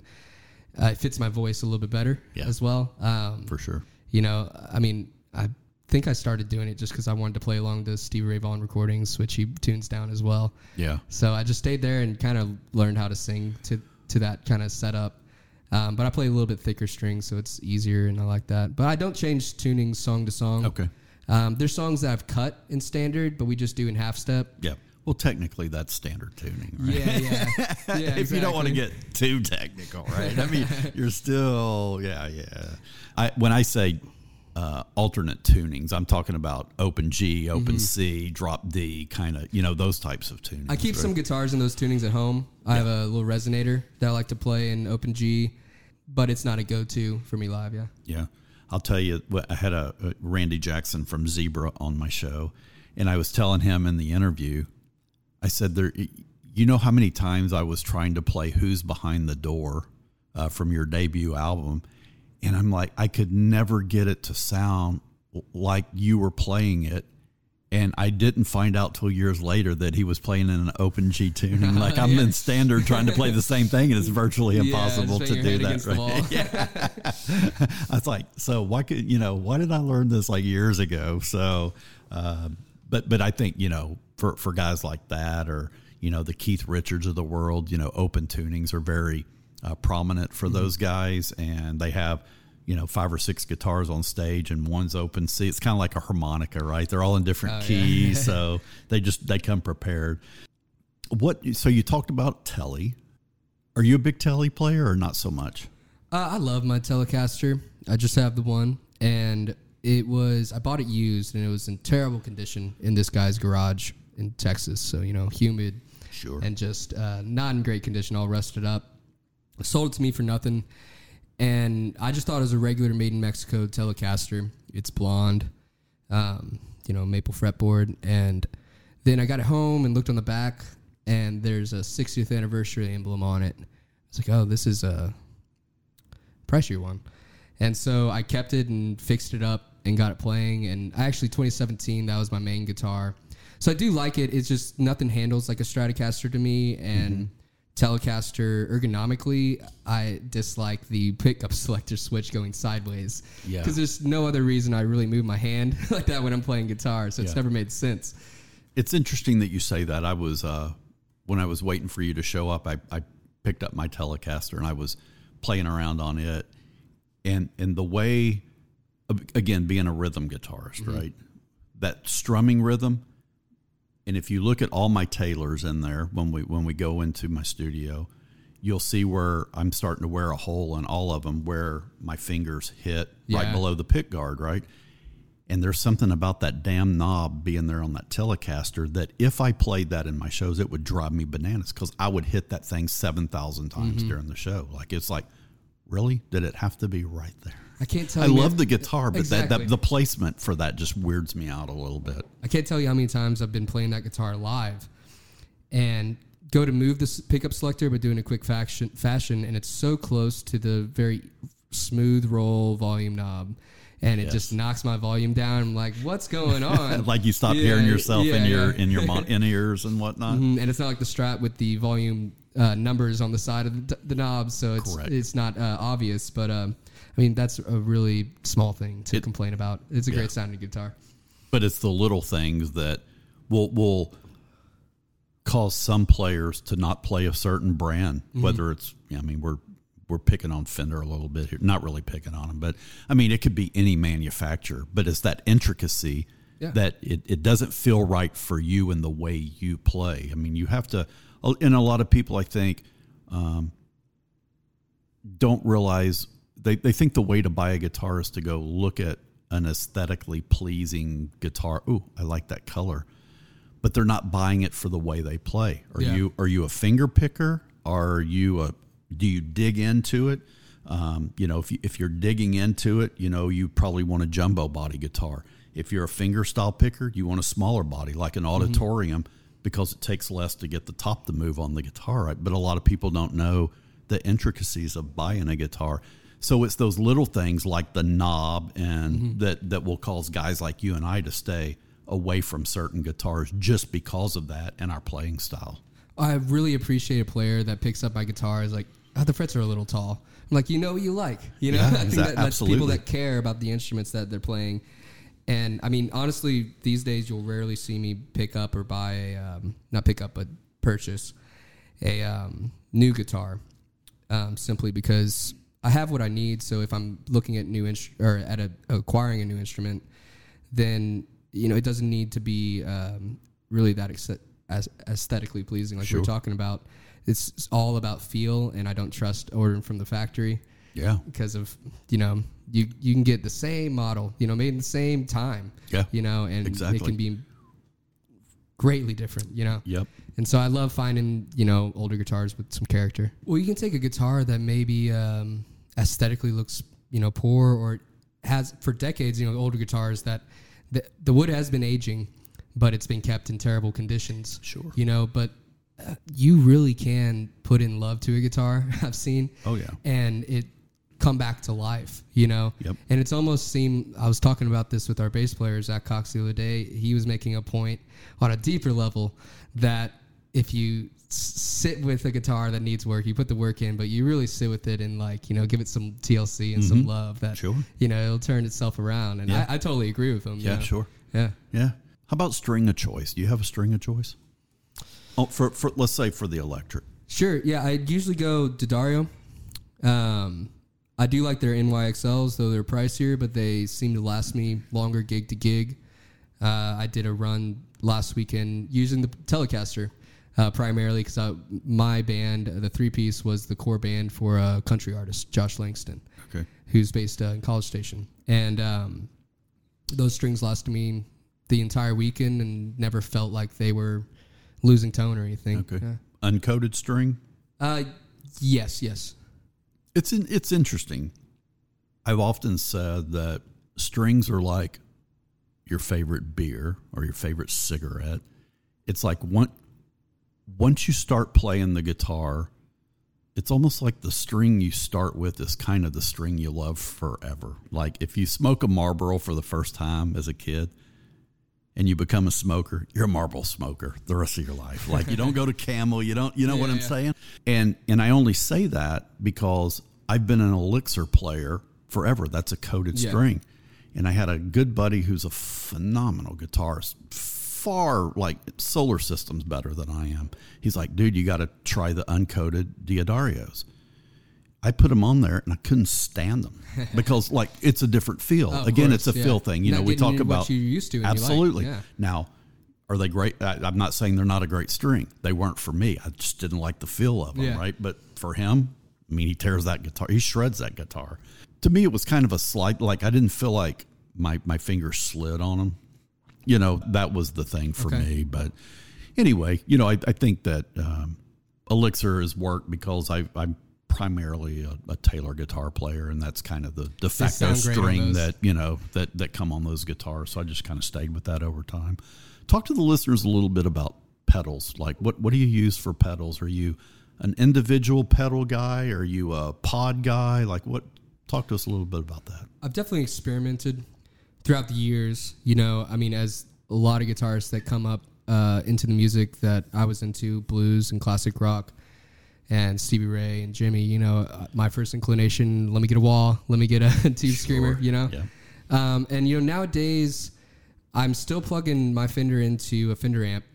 uh, it fits my voice a little bit better Yeah. as well. Um, For sure. you know, I mean, I think I started doing it just because I wanted to play along to Stevie Ray Vaughan recordings, which he tunes down as well. Yeah. So I just stayed there and kind of learned how to sing to to that kind of setup. Um, but I play a little bit thicker strings, so it's easier, and I like that. But I don't change tunings song to song. Okay. Um, there's songs that I've cut in standard, but we just do in half step. Yeah. Well, technically, that's standard tuning, right? Yeah, yeah, yeah. if you don't want to get too technical, right? I mean, you're still, yeah, yeah. I when I say uh, alternate tunings, I'm talking about open G, open C, drop D, kind of, you know, those types of tunings. Mm-hmm. I keep right? some guitars in those tunings at home. I have a little resonator that I like to play in open G, but it's not a go-to for me live. Yeah. Yeah. I'll tell you, I had a, a Randy Jackson from Zebra on my show, and I was telling him in the interview, I said, "There, you know how many times I was trying to play "Who's Behind the Door" uh, from your debut album, and I'm like, I could never get it to sound like you were playing it." And I didn't find out till years later that he was playing in an open G tuning. Like I'm in standard trying to play the same thing, and it's virtually impossible just to do that. Right? wall. I was like, so why could you know why did I learn this like years ago? So, uh, but but I think you know for for guys like that or you know the Keith Richards of the world, you know, open tunings are very uh, prominent for those guys, and they have you know five or six guitars on stage and one's open C. It's kind of like a harmonica, right? They're all in different Oh, yeah. keys, so they just they come prepared. What? So you talked about Telly. Are you a big Telly player or not so much? Uh, I love my Telecaster. I just have the one, and it was I bought it used, and it was in terrible condition in this guy's garage in Texas. So you know, humid, Sure. and just uh, not in great condition, all rusted up. Sold it to me for nothing, and I just thought it was a regular made in Mexico Telecaster. It's blonde, um, you know, maple fretboard, and then I got it home and looked on the back, and there's a 60th anniversary emblem on it. I was like, oh, this is a pressure one. And so I kept it and fixed it up and got it playing. And actually, 2017, that was my main guitar. So I do like it. It's just nothing handles like a Stratocaster to me. And Telecaster, ergonomically, I dislike the pickup selector switch going sideways. Yeah. Because there's no other reason I really move my hand like that when I'm playing guitar. So it's Yeah. never made sense. It's interesting that you say that. I was uh, when I was waiting for you to show up. I, I picked up my Telecaster and I was playing around on it, and and the way, again, being a rhythm guitarist, right? That strumming rhythm, and if you look at all my tailors in there when we when we go into my studio, you'll see where I'm starting to wear a hole in all of them where my fingers hit right below the pick guard, right? And there's something about that damn knob being there on that Telecaster that if I played that in my shows, it would drive me bananas because I would hit that thing 7,000 times Mm-hmm. during the show. Like, it's like, really? Did it have to be right there? I can't tell you. I you. love the guitar, but that, Exactly. that the placement for that just weirds me out a little bit. I can't tell you how many times I've been playing that guitar live and go to move the pickup selector, but doing a quick fashion, fashion, and it's so close to the very smooth roll volume knob. And it just knocks my volume down. I'm like, what's going on? like you stop Yeah, hearing yourself in your yeah. in your mon- in ears and whatnot. Mhm, and it's not like the Strat with the volume uh, numbers on the side of the, the knob, so it's Correct. it's not uh, obvious. But um, I mean, that's a really small thing to It- complain about. It's a Yeah. great sounding guitar. But it's the little things that will will cause some players to not play a certain brand. Mm-hmm. Whether it's, I mean, we're we're picking on Fender a little bit here, not really picking on them, but I mean, it could be any manufacturer. But it's that intricacy Yeah. that it, it doesn't feel right for you in the way you play. I mean, you have to, and a lot of people, I think, um, don't realize they, they think the way to buy a guitar is to go look at an aesthetically pleasing guitar. Ooh, I like that color. But they're not buying it for the way they play. Are Yeah. you are you a finger picker? Are you a do you dig into it? Um, you know, if you, if you're digging into it, you know, you probably want a jumbo body guitar. If you're a finger style picker, you want a smaller body like an auditorium because it takes less to get the top to move on the guitar, right? But a lot of people don't know the intricacies of buying a guitar. So it's those little things like the knob and mm-hmm. that that will cause guys like you and I to stay away from certain guitars just because of that and our playing style. I really appreciate a player that picks up my guitar is like, oh, the frets are a little tall. I'm like, you know what you like. You know, Yeah, I think exa- that, that's people that care about the instruments that they're playing. And I mean, honestly, these days you'll rarely see me pick up or buy a, um, not pick up, but purchase a um, new guitar um, simply because I have what I need. So if I'm looking at new or at a, acquiring a new instrument, then you know it doesn't need to be um, really that ex- as aesthetically pleasing like we Sure. were talking about. It's, it's all about feel, and I don't trust ordering from the factory Yeah. because of you know you you can get the same model you know made in the same time Yeah. you know and Exactly. it can be greatly different you know Yep. and so I love finding, you know, older guitars with some character. Well, you can take a guitar that maybe um, aesthetically looks, you know, poor or has for decades, you know, older guitars that the, the wood has been aging, but it's been kept in terrible conditions. Sure. You know, but uh, you really can put in love to a guitar. I've seen. Oh, yeah. And it come back to life, you know? Yep. And it's almost seemed, I was talking about this with our bass player, Zach Cox, the other day. He was making a point on a deeper level that if you sit with a guitar that needs work, you put the work in, but you really sit with it and like, you know, give it some TLC and some love that, Mm-hmm. Sure. you know, it'll turn itself around. And Yeah. I, I totally agree with him. you Yeah, know? sure. Yeah. Yeah. How about string of choice? Do you have a string of choice? Oh, for, for let's say for the electric. Sure. Yeah, I usually go D'Addario. Um, I do like their NYXLs, though they're pricier, but they seem to last me longer gig to gig. Uh, I did a run last weekend using the Telecaster uh, primarily because my band, the three piece, was the core band for a country artist, Josh Langston, Okay. who's based uh, in College Station. And um, those strings lasted me the entire weekend and never felt like they were losing tone or anything. Okay. Uncoated string. Uh, yes, yes. It's in, it's interesting. I've often said that strings are like your favorite beer or your favorite cigarette. It's like one, once you start playing the guitar, it's almost like the string you start with is kind of the string you love forever. Like if you smoke a Marlboro for the first time as a kid and you become a smoker, you're a marble smoker the rest of your life. Like you don't go to Camel, you don't, you know what I'm yeah. saying? And and I only say that because I've been an Elixir player forever. That's a coated Yeah. string. And I had a good buddy who's a phenomenal guitarist, far like solar systems better than I am. He's like, dude, you got to try the uncoated D'Addarios. I put them on there and I couldn't stand them because like it's a different feel. Of Again, course, it's a yeah. feel thing. You Not know, we talk about you're used to you like, absolutely. yeah. Now, are they great? I, I'm not saying they're not a great string. They weren't for me. I just didn't like the feel of them, Yeah. right? But for him, I mean, he tears that guitar. He shreds that guitar. To me, it was kind of a slight. Like I didn't feel like my my fingers slid on them. You know, that was the thing for Okay. me. But anyway, you know, I, I think that um, Elixir has worked because I, I'm primarily a, a Taylor guitar player, and that's kind of the de facto sound great on string that you know that that come on those guitars. So I just kind of stayed with that over time. Talk to the listeners a little bit about pedals. Like, what what do you use for pedals? Are you an individual pedal guy? Are you a pod guy? Like, what? Talk to us a little bit about that. I've definitely experimented throughout the years. You know, I mean, as a lot of guitarists that come up uh, into the music that I was into, blues and classic rock, and Stevie Ray and Jimmy. You know, uh, my first inclination: let me get a wah, let me get a tube screamer. You know, Yeah. um, and you know nowadays I'm still plugging my Fender into a Fender amp.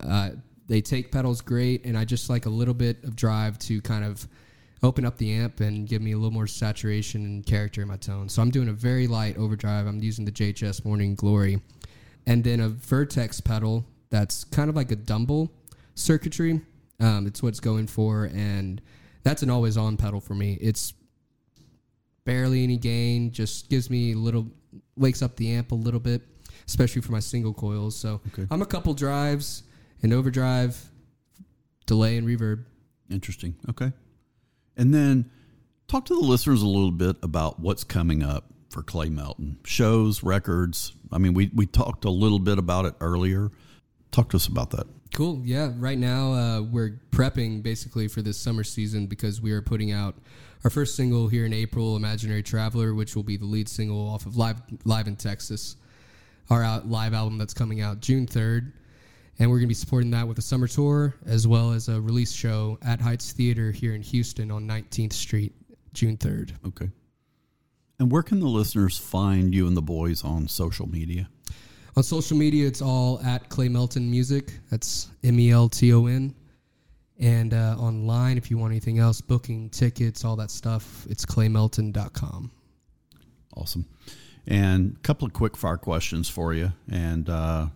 Uh, they take pedals great, and I just like a little bit of drive to kind of open up the amp and give me a little more saturation and character in my tone. So I'm doing a very light overdrive. I'm using the JHS Morning Glory, and then a Vertex pedal that's kind of like a Dumble circuitry. Um, it's what it's going for, and that's an always on pedal for me. It's barely any gain, just gives me a little, wakes up the amp a little bit, especially for my single coils. So Okay. I'm a couple drives, an overdrive, delay, and reverb. Interesting. Okay. And then talk to the listeners a little bit about what's coming up for Clay Melton? Shows, records. I mean, we we talked a little bit about it earlier. Talk to us about that. Cool. Yeah. Right now, uh, we're prepping basically for this summer season because we are putting out our first single here in April, "Imaginary Traveler," which will be the lead single off of Live Live in Texas, our live album that's coming out June third, and we're going to be supporting that with a summer tour as well as a release show at Heights Theater here in Houston on 19th Street, June third. Okay. And where can the listeners find you and the boys on social media? On social media, it's all at Clay Melton Music. That's M E L T O N. And uh, online, if you want anything else, booking tickets, all that stuff, it's claymelton.com. Awesome. And a couple of quick fire questions for you. And uh,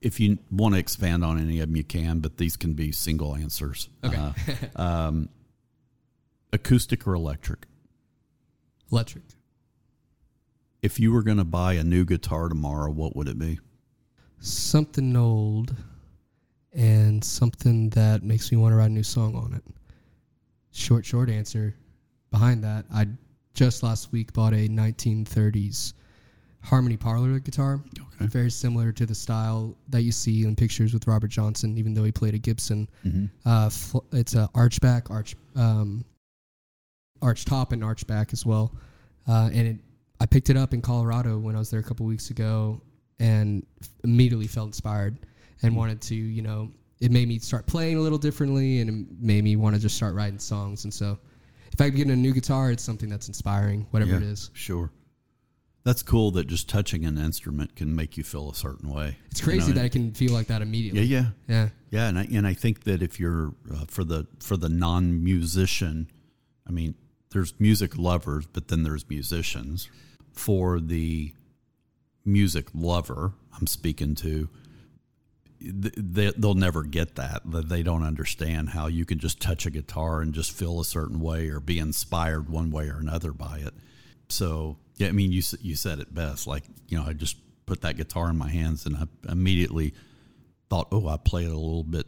if you want to expand on any of them, you can, but these can be single answers. Okay. Uh, um, acoustic or electric? Electric. If you were going to buy a new guitar tomorrow, what would it be? Something old and something that makes me want to write a new song on it. Short, short answer behind that, I just last week bought a 1930s Harmony Parlor guitar. Okay. Very similar to the style that you see in pictures with Robert Johnson, even though he played a Gibson. Uh, fl- it's a archback, arch, um, arch top, and archback as well. Uh, and it, I picked it up in Colorado when I was there a couple weeks ago, and immediately felt inspired and wanted to, you know, it made me start playing a little differently, and it made me want to just start writing songs. And so, if I could get a new guitar, it's something that's inspiring, whatever it is. Sure. That's cool that just touching an instrument can make you feel a certain way. It's You crazy know? that I can feel like that immediately. Yeah, yeah. Yeah. Yeah, and I, and I think that if you're uh, for the for the non musician, I mean, there's music lovers, but then there's musicians. For the music lover, I'm speaking to, they, they'll never get that. That they don't understand how you can just touch a guitar and just feel a certain way or be inspired one way or another by it. So yeah, I mean, you you said it best. Like you know, I just put that guitar in my hands and I immediately thought, oh, I play it a little bit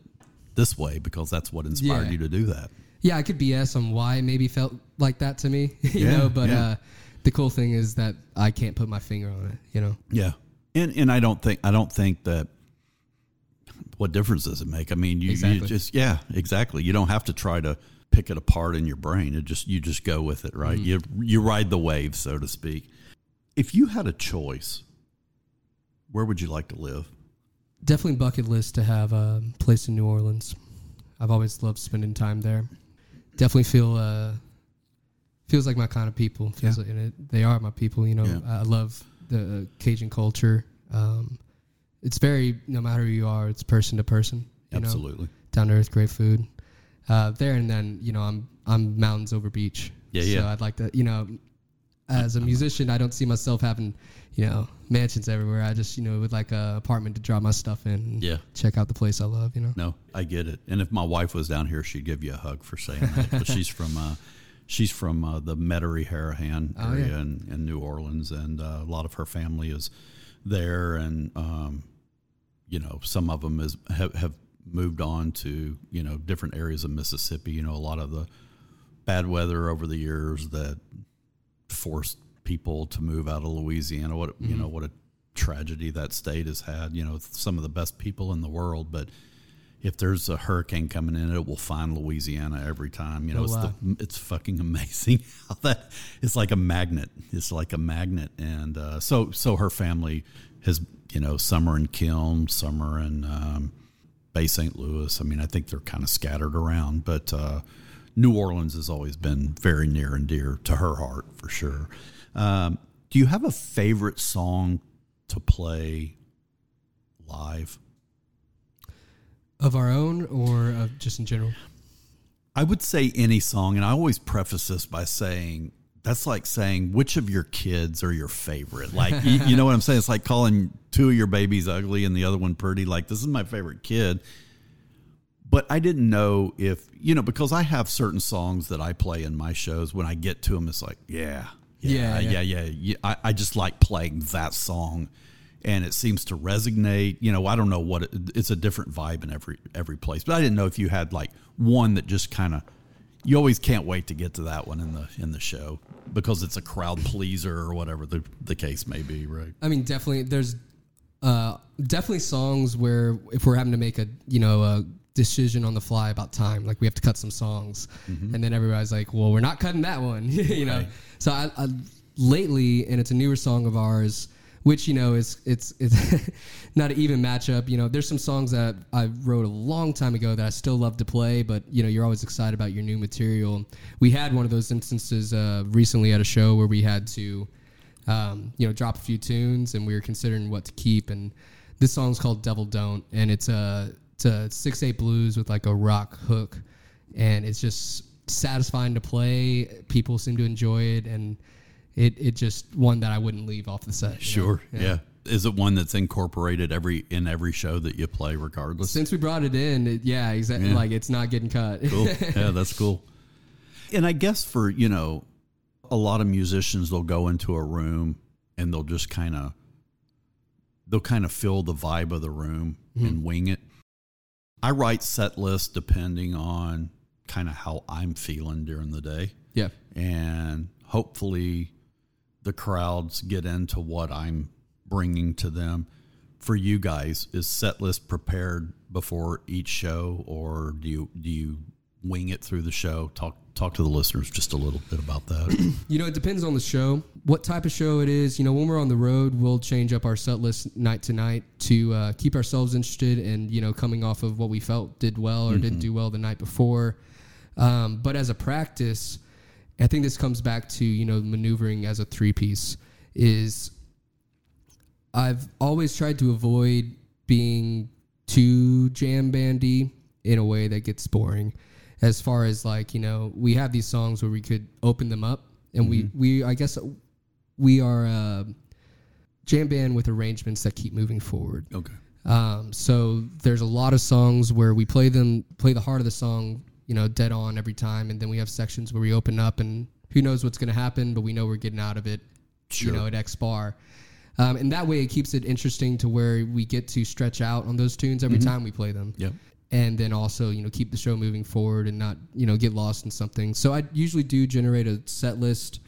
this way because that's what inspired Yeah. you to do that. Yeah, I could BS on why it maybe felt like that to me, you Yeah, know, but yeah. uh, the cool thing is that I can't put my finger on it, you know. Yeah, and and I don't think I don't think that. What difference does it make? I mean, you, you just yeah, exactly. You don't have to try to pick it apart in your brain. It just you just go with it, right? Mm-hmm. You you ride the wave, so to speak. If you had a choice, where would you like to live? Definitely bucket list to have a place in New Orleans. I've always loved spending time there. Definitely feel uh, feels like my kind of people. Feels Yeah. like, and it, they are my people. You know, Yeah. I love the Cajun culture. Um, it's very no matter who you are, it's person to person. Know? Absolutely. down to earth, great food. Uh, there and then, you know, I'm I'm mountains over beach. Yeah, yeah. so. I'd like to, you know, as a musician, I don't see myself having, you know, mansions everywhere. I just, you know, would like a apartment to drop my stuff in. Yeah. check out the place I love. You know. No, I get it. And if my wife was down here, she'd give you a hug for saying that. but she's from uh, she's from uh, the Metairie Harahan Oh, area yeah. in, in New Orleans, and uh, a lot of her family is there. And um, you know, some of them is have, have moved on to you know different areas of Mississippi. You know, a lot of the bad weather over the years that forced people to move out of Louisiana. What you know, what a tragedy that state has had. You know, some of the best people in the world, but if there's a hurricane coming in, it will find Louisiana every time. You know, Oh, it's wow. the, it's fucking amazing how that it's like a magnet. It's like a magnet, and uh, so so her family has you know summer in Kiln, summer in um, Bay St. Louis. I mean, I think they're kind of scattered around, but uh, New Orleans has always been very near and dear to her heart for sure. Um, do you have a favorite song to play live? Of our own or of just in general? I would say any song, and I always preface this by saying that's like saying which of your kids are your favorite. Like you, you know what I'm saying? It's like calling two of your babies ugly and the other one pretty. Like this is my favorite kid. But I didn't know if you know because I have certain songs that I play in my shows. When I get to them, it's like yeah, yeah, Yeah, yeah, yeah. yeah. yeah. I, I just like playing that song, and it seems to resonate. You know, I don't know what it, it's a different vibe in every every place. But I didn't know if you had like one that just kind of you always can't wait to get to that one in the in the show because it's a crowd pleaser or whatever the the case may be, right? I mean, definitely. There's uh, definitely songs where if we're having to make a you know a decision on the fly about time, like we have to cut some songs, and then everybody's like, "Well, we're not cutting that one," you know. Right. So I, I lately, and it's a newer song of ours, which you know is it's it's not an even matchup. You know, there's some songs that I wrote a long time ago that I still love to play, but you know, you're always excited about your new material. We had one of those instances uh, recently at a show where we had to um, you know, drop a few tunes, and we were considering what to keep. And this song's called "Devil Don't," and it's a it's a six eight blues with like a rock hook, and it's just satisfying to play. People seem to enjoy it, and it it just one that I wouldn't leave off the set. you know? Sure, yeah. Is it one that's incorporated every in every show that you play, regardless? Since we brought it in, it, yeah, exactly. Yeah. Like it's not getting cut. cool. Yeah, that's cool. And I guess for, you know, a lot of musicians they'll go into a room and they'll just kind of they'll kind of feel the vibe of the room mm-hmm. and wing it. I write set lists depending on kind of how I'm feeling during the day yeah, and hopefully the crowds get into what I'm bringing to them. For you guys, is set list prepared before each show, or do you do you wing it through the show? Talk talk to the listeners just a little bit about that. You know, it depends on the show, what type of show it is. You know, when we're on the road, we'll change up our set list night to night to uh, keep ourselves interested and, you know, coming off of what we felt did well or didn't do well the night before. Um, but as a practice, I think this comes back to, you know, maneuvering as a three piece is I've always tried to avoid being too jam bandy in a way that gets boring. As far as like you know, we have these songs where we could open them up, and we we I guess we are a jam band with arrangements that keep moving forward. okay. Um, so there's a lot of songs where we play them, play the heart of the song, you know, dead on every time, and then we have sections where we open up, and who knows what's going to happen, but we know we're getting out of it, Sure. you know, at X bar. Um, and that way, it keeps it interesting to where we get to stretch out on those tunes every time we play them. Yep. And then also, you know, keep the show moving forward and not, you know, get lost in something. So I usually do generate a set list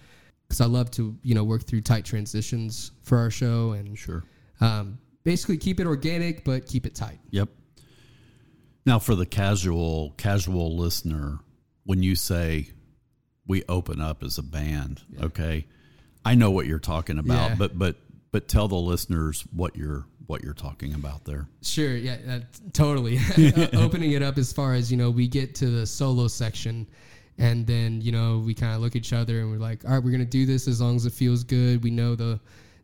because I love to, you know, work through tight transitions for our show and Sure. um, basically keep it organic but keep it tight. Yep. Now, for the casual casual listener, when you say we open up as a band, okay, I know what you're talking about, Yeah. but but but tell the listeners what you're what you're talking about there. Sure, yeah, uh, totally. Opening it up as far as you know, we get to the solo section, and then you know we kind of look at each other and we're like, all right, we're gonna do this as long as it feels good. We know the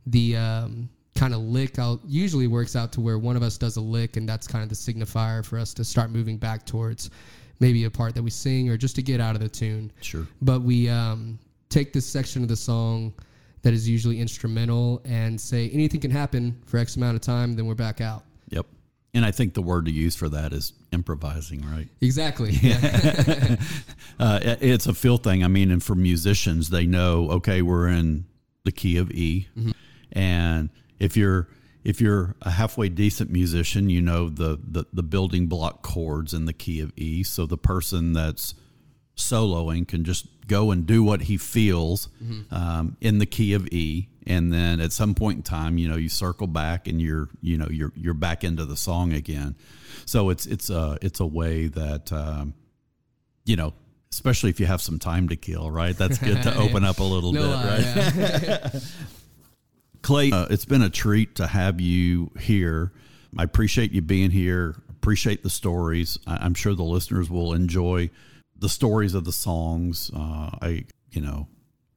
the um, kind of lick out usually works out to where one of us does a lick, and that's kind of the signifier for us to start moving back towards maybe a part that we sing or just to get out of the tune. Sure. But we um, take this section of the song that is usually instrumental and say anything can happen for X amount of time, then we're back out. Yep. And I think the word to use for that is improvising, right? Exactly. Yeah. Uh, it's a feel thing. I mean, and for musicians, they know, okay, we're in the key of E, and if you're if you're a halfway decent musician, you know the, the the building block chords in the key of E. So the person that's soloing can just go and do what he feels um, in the key of E, and then at some point in time, you know, you circle back and you're you know you're you're back into the song again. So it's it's a it's a way that um, you know, especially if you have some time to kill, right? That's good to open up a little no bit, right? yeah. Clay, uh, it's been a treat to have you here. I appreciate you being here. Appreciate the stories. I, I'm sure the listeners will enjoy the stories of the songs. Uh, I, you know,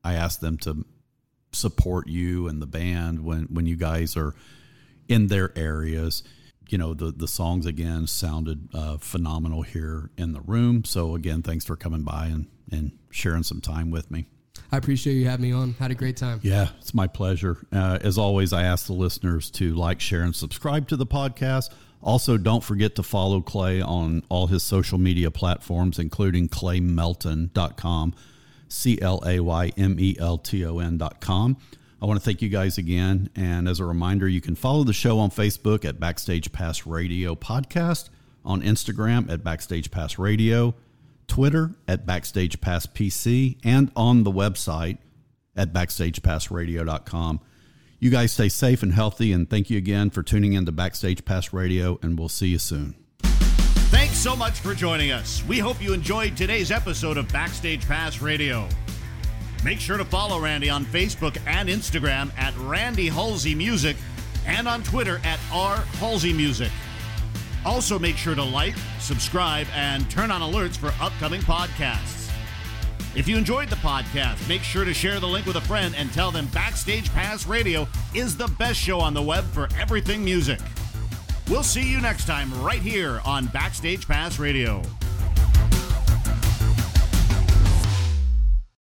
I asked them to support you and the band when when you guys are in their areas. You know, the the songs again sounded uh, phenomenal here in the room. So again, thanks for coming by and and sharing some time with me. I appreciate you having me on. Had a great time. Yeah, it's my pleasure. Uh, as always, I ask the listeners to like, share, and subscribe to the podcast. Also, don't forget to follow Clay on all his social media platforms, including claymelton.com, C L A Y M E L T O N.com. I want to thank you guys again. And as a reminder, you can follow the show on Facebook at Backstage Pass Radio Podcast, on Instagram at Backstage Pass Radio, Twitter at Backstage Pass PC and on the website at BackstagePassRadio.com. You guys stay safe and healthy, and thank you again for tuning in to Backstage Pass Radio, and we'll see you soon. Thanks so much for joining us. We hope you enjoyed today's episode of Backstage Pass Radio. Make sure to follow Randy on Facebook and Instagram at Randy Hulsey Music and on Twitter at R Hulsey Music. Also, make sure to like, subscribe, and turn on alerts for upcoming podcasts. If you enjoyed the podcast, make sure to share the link with a friend and tell them Backstage Pass Radio is the best show on the web for everything music. We'll see you next time right here on Backstage Pass Radio.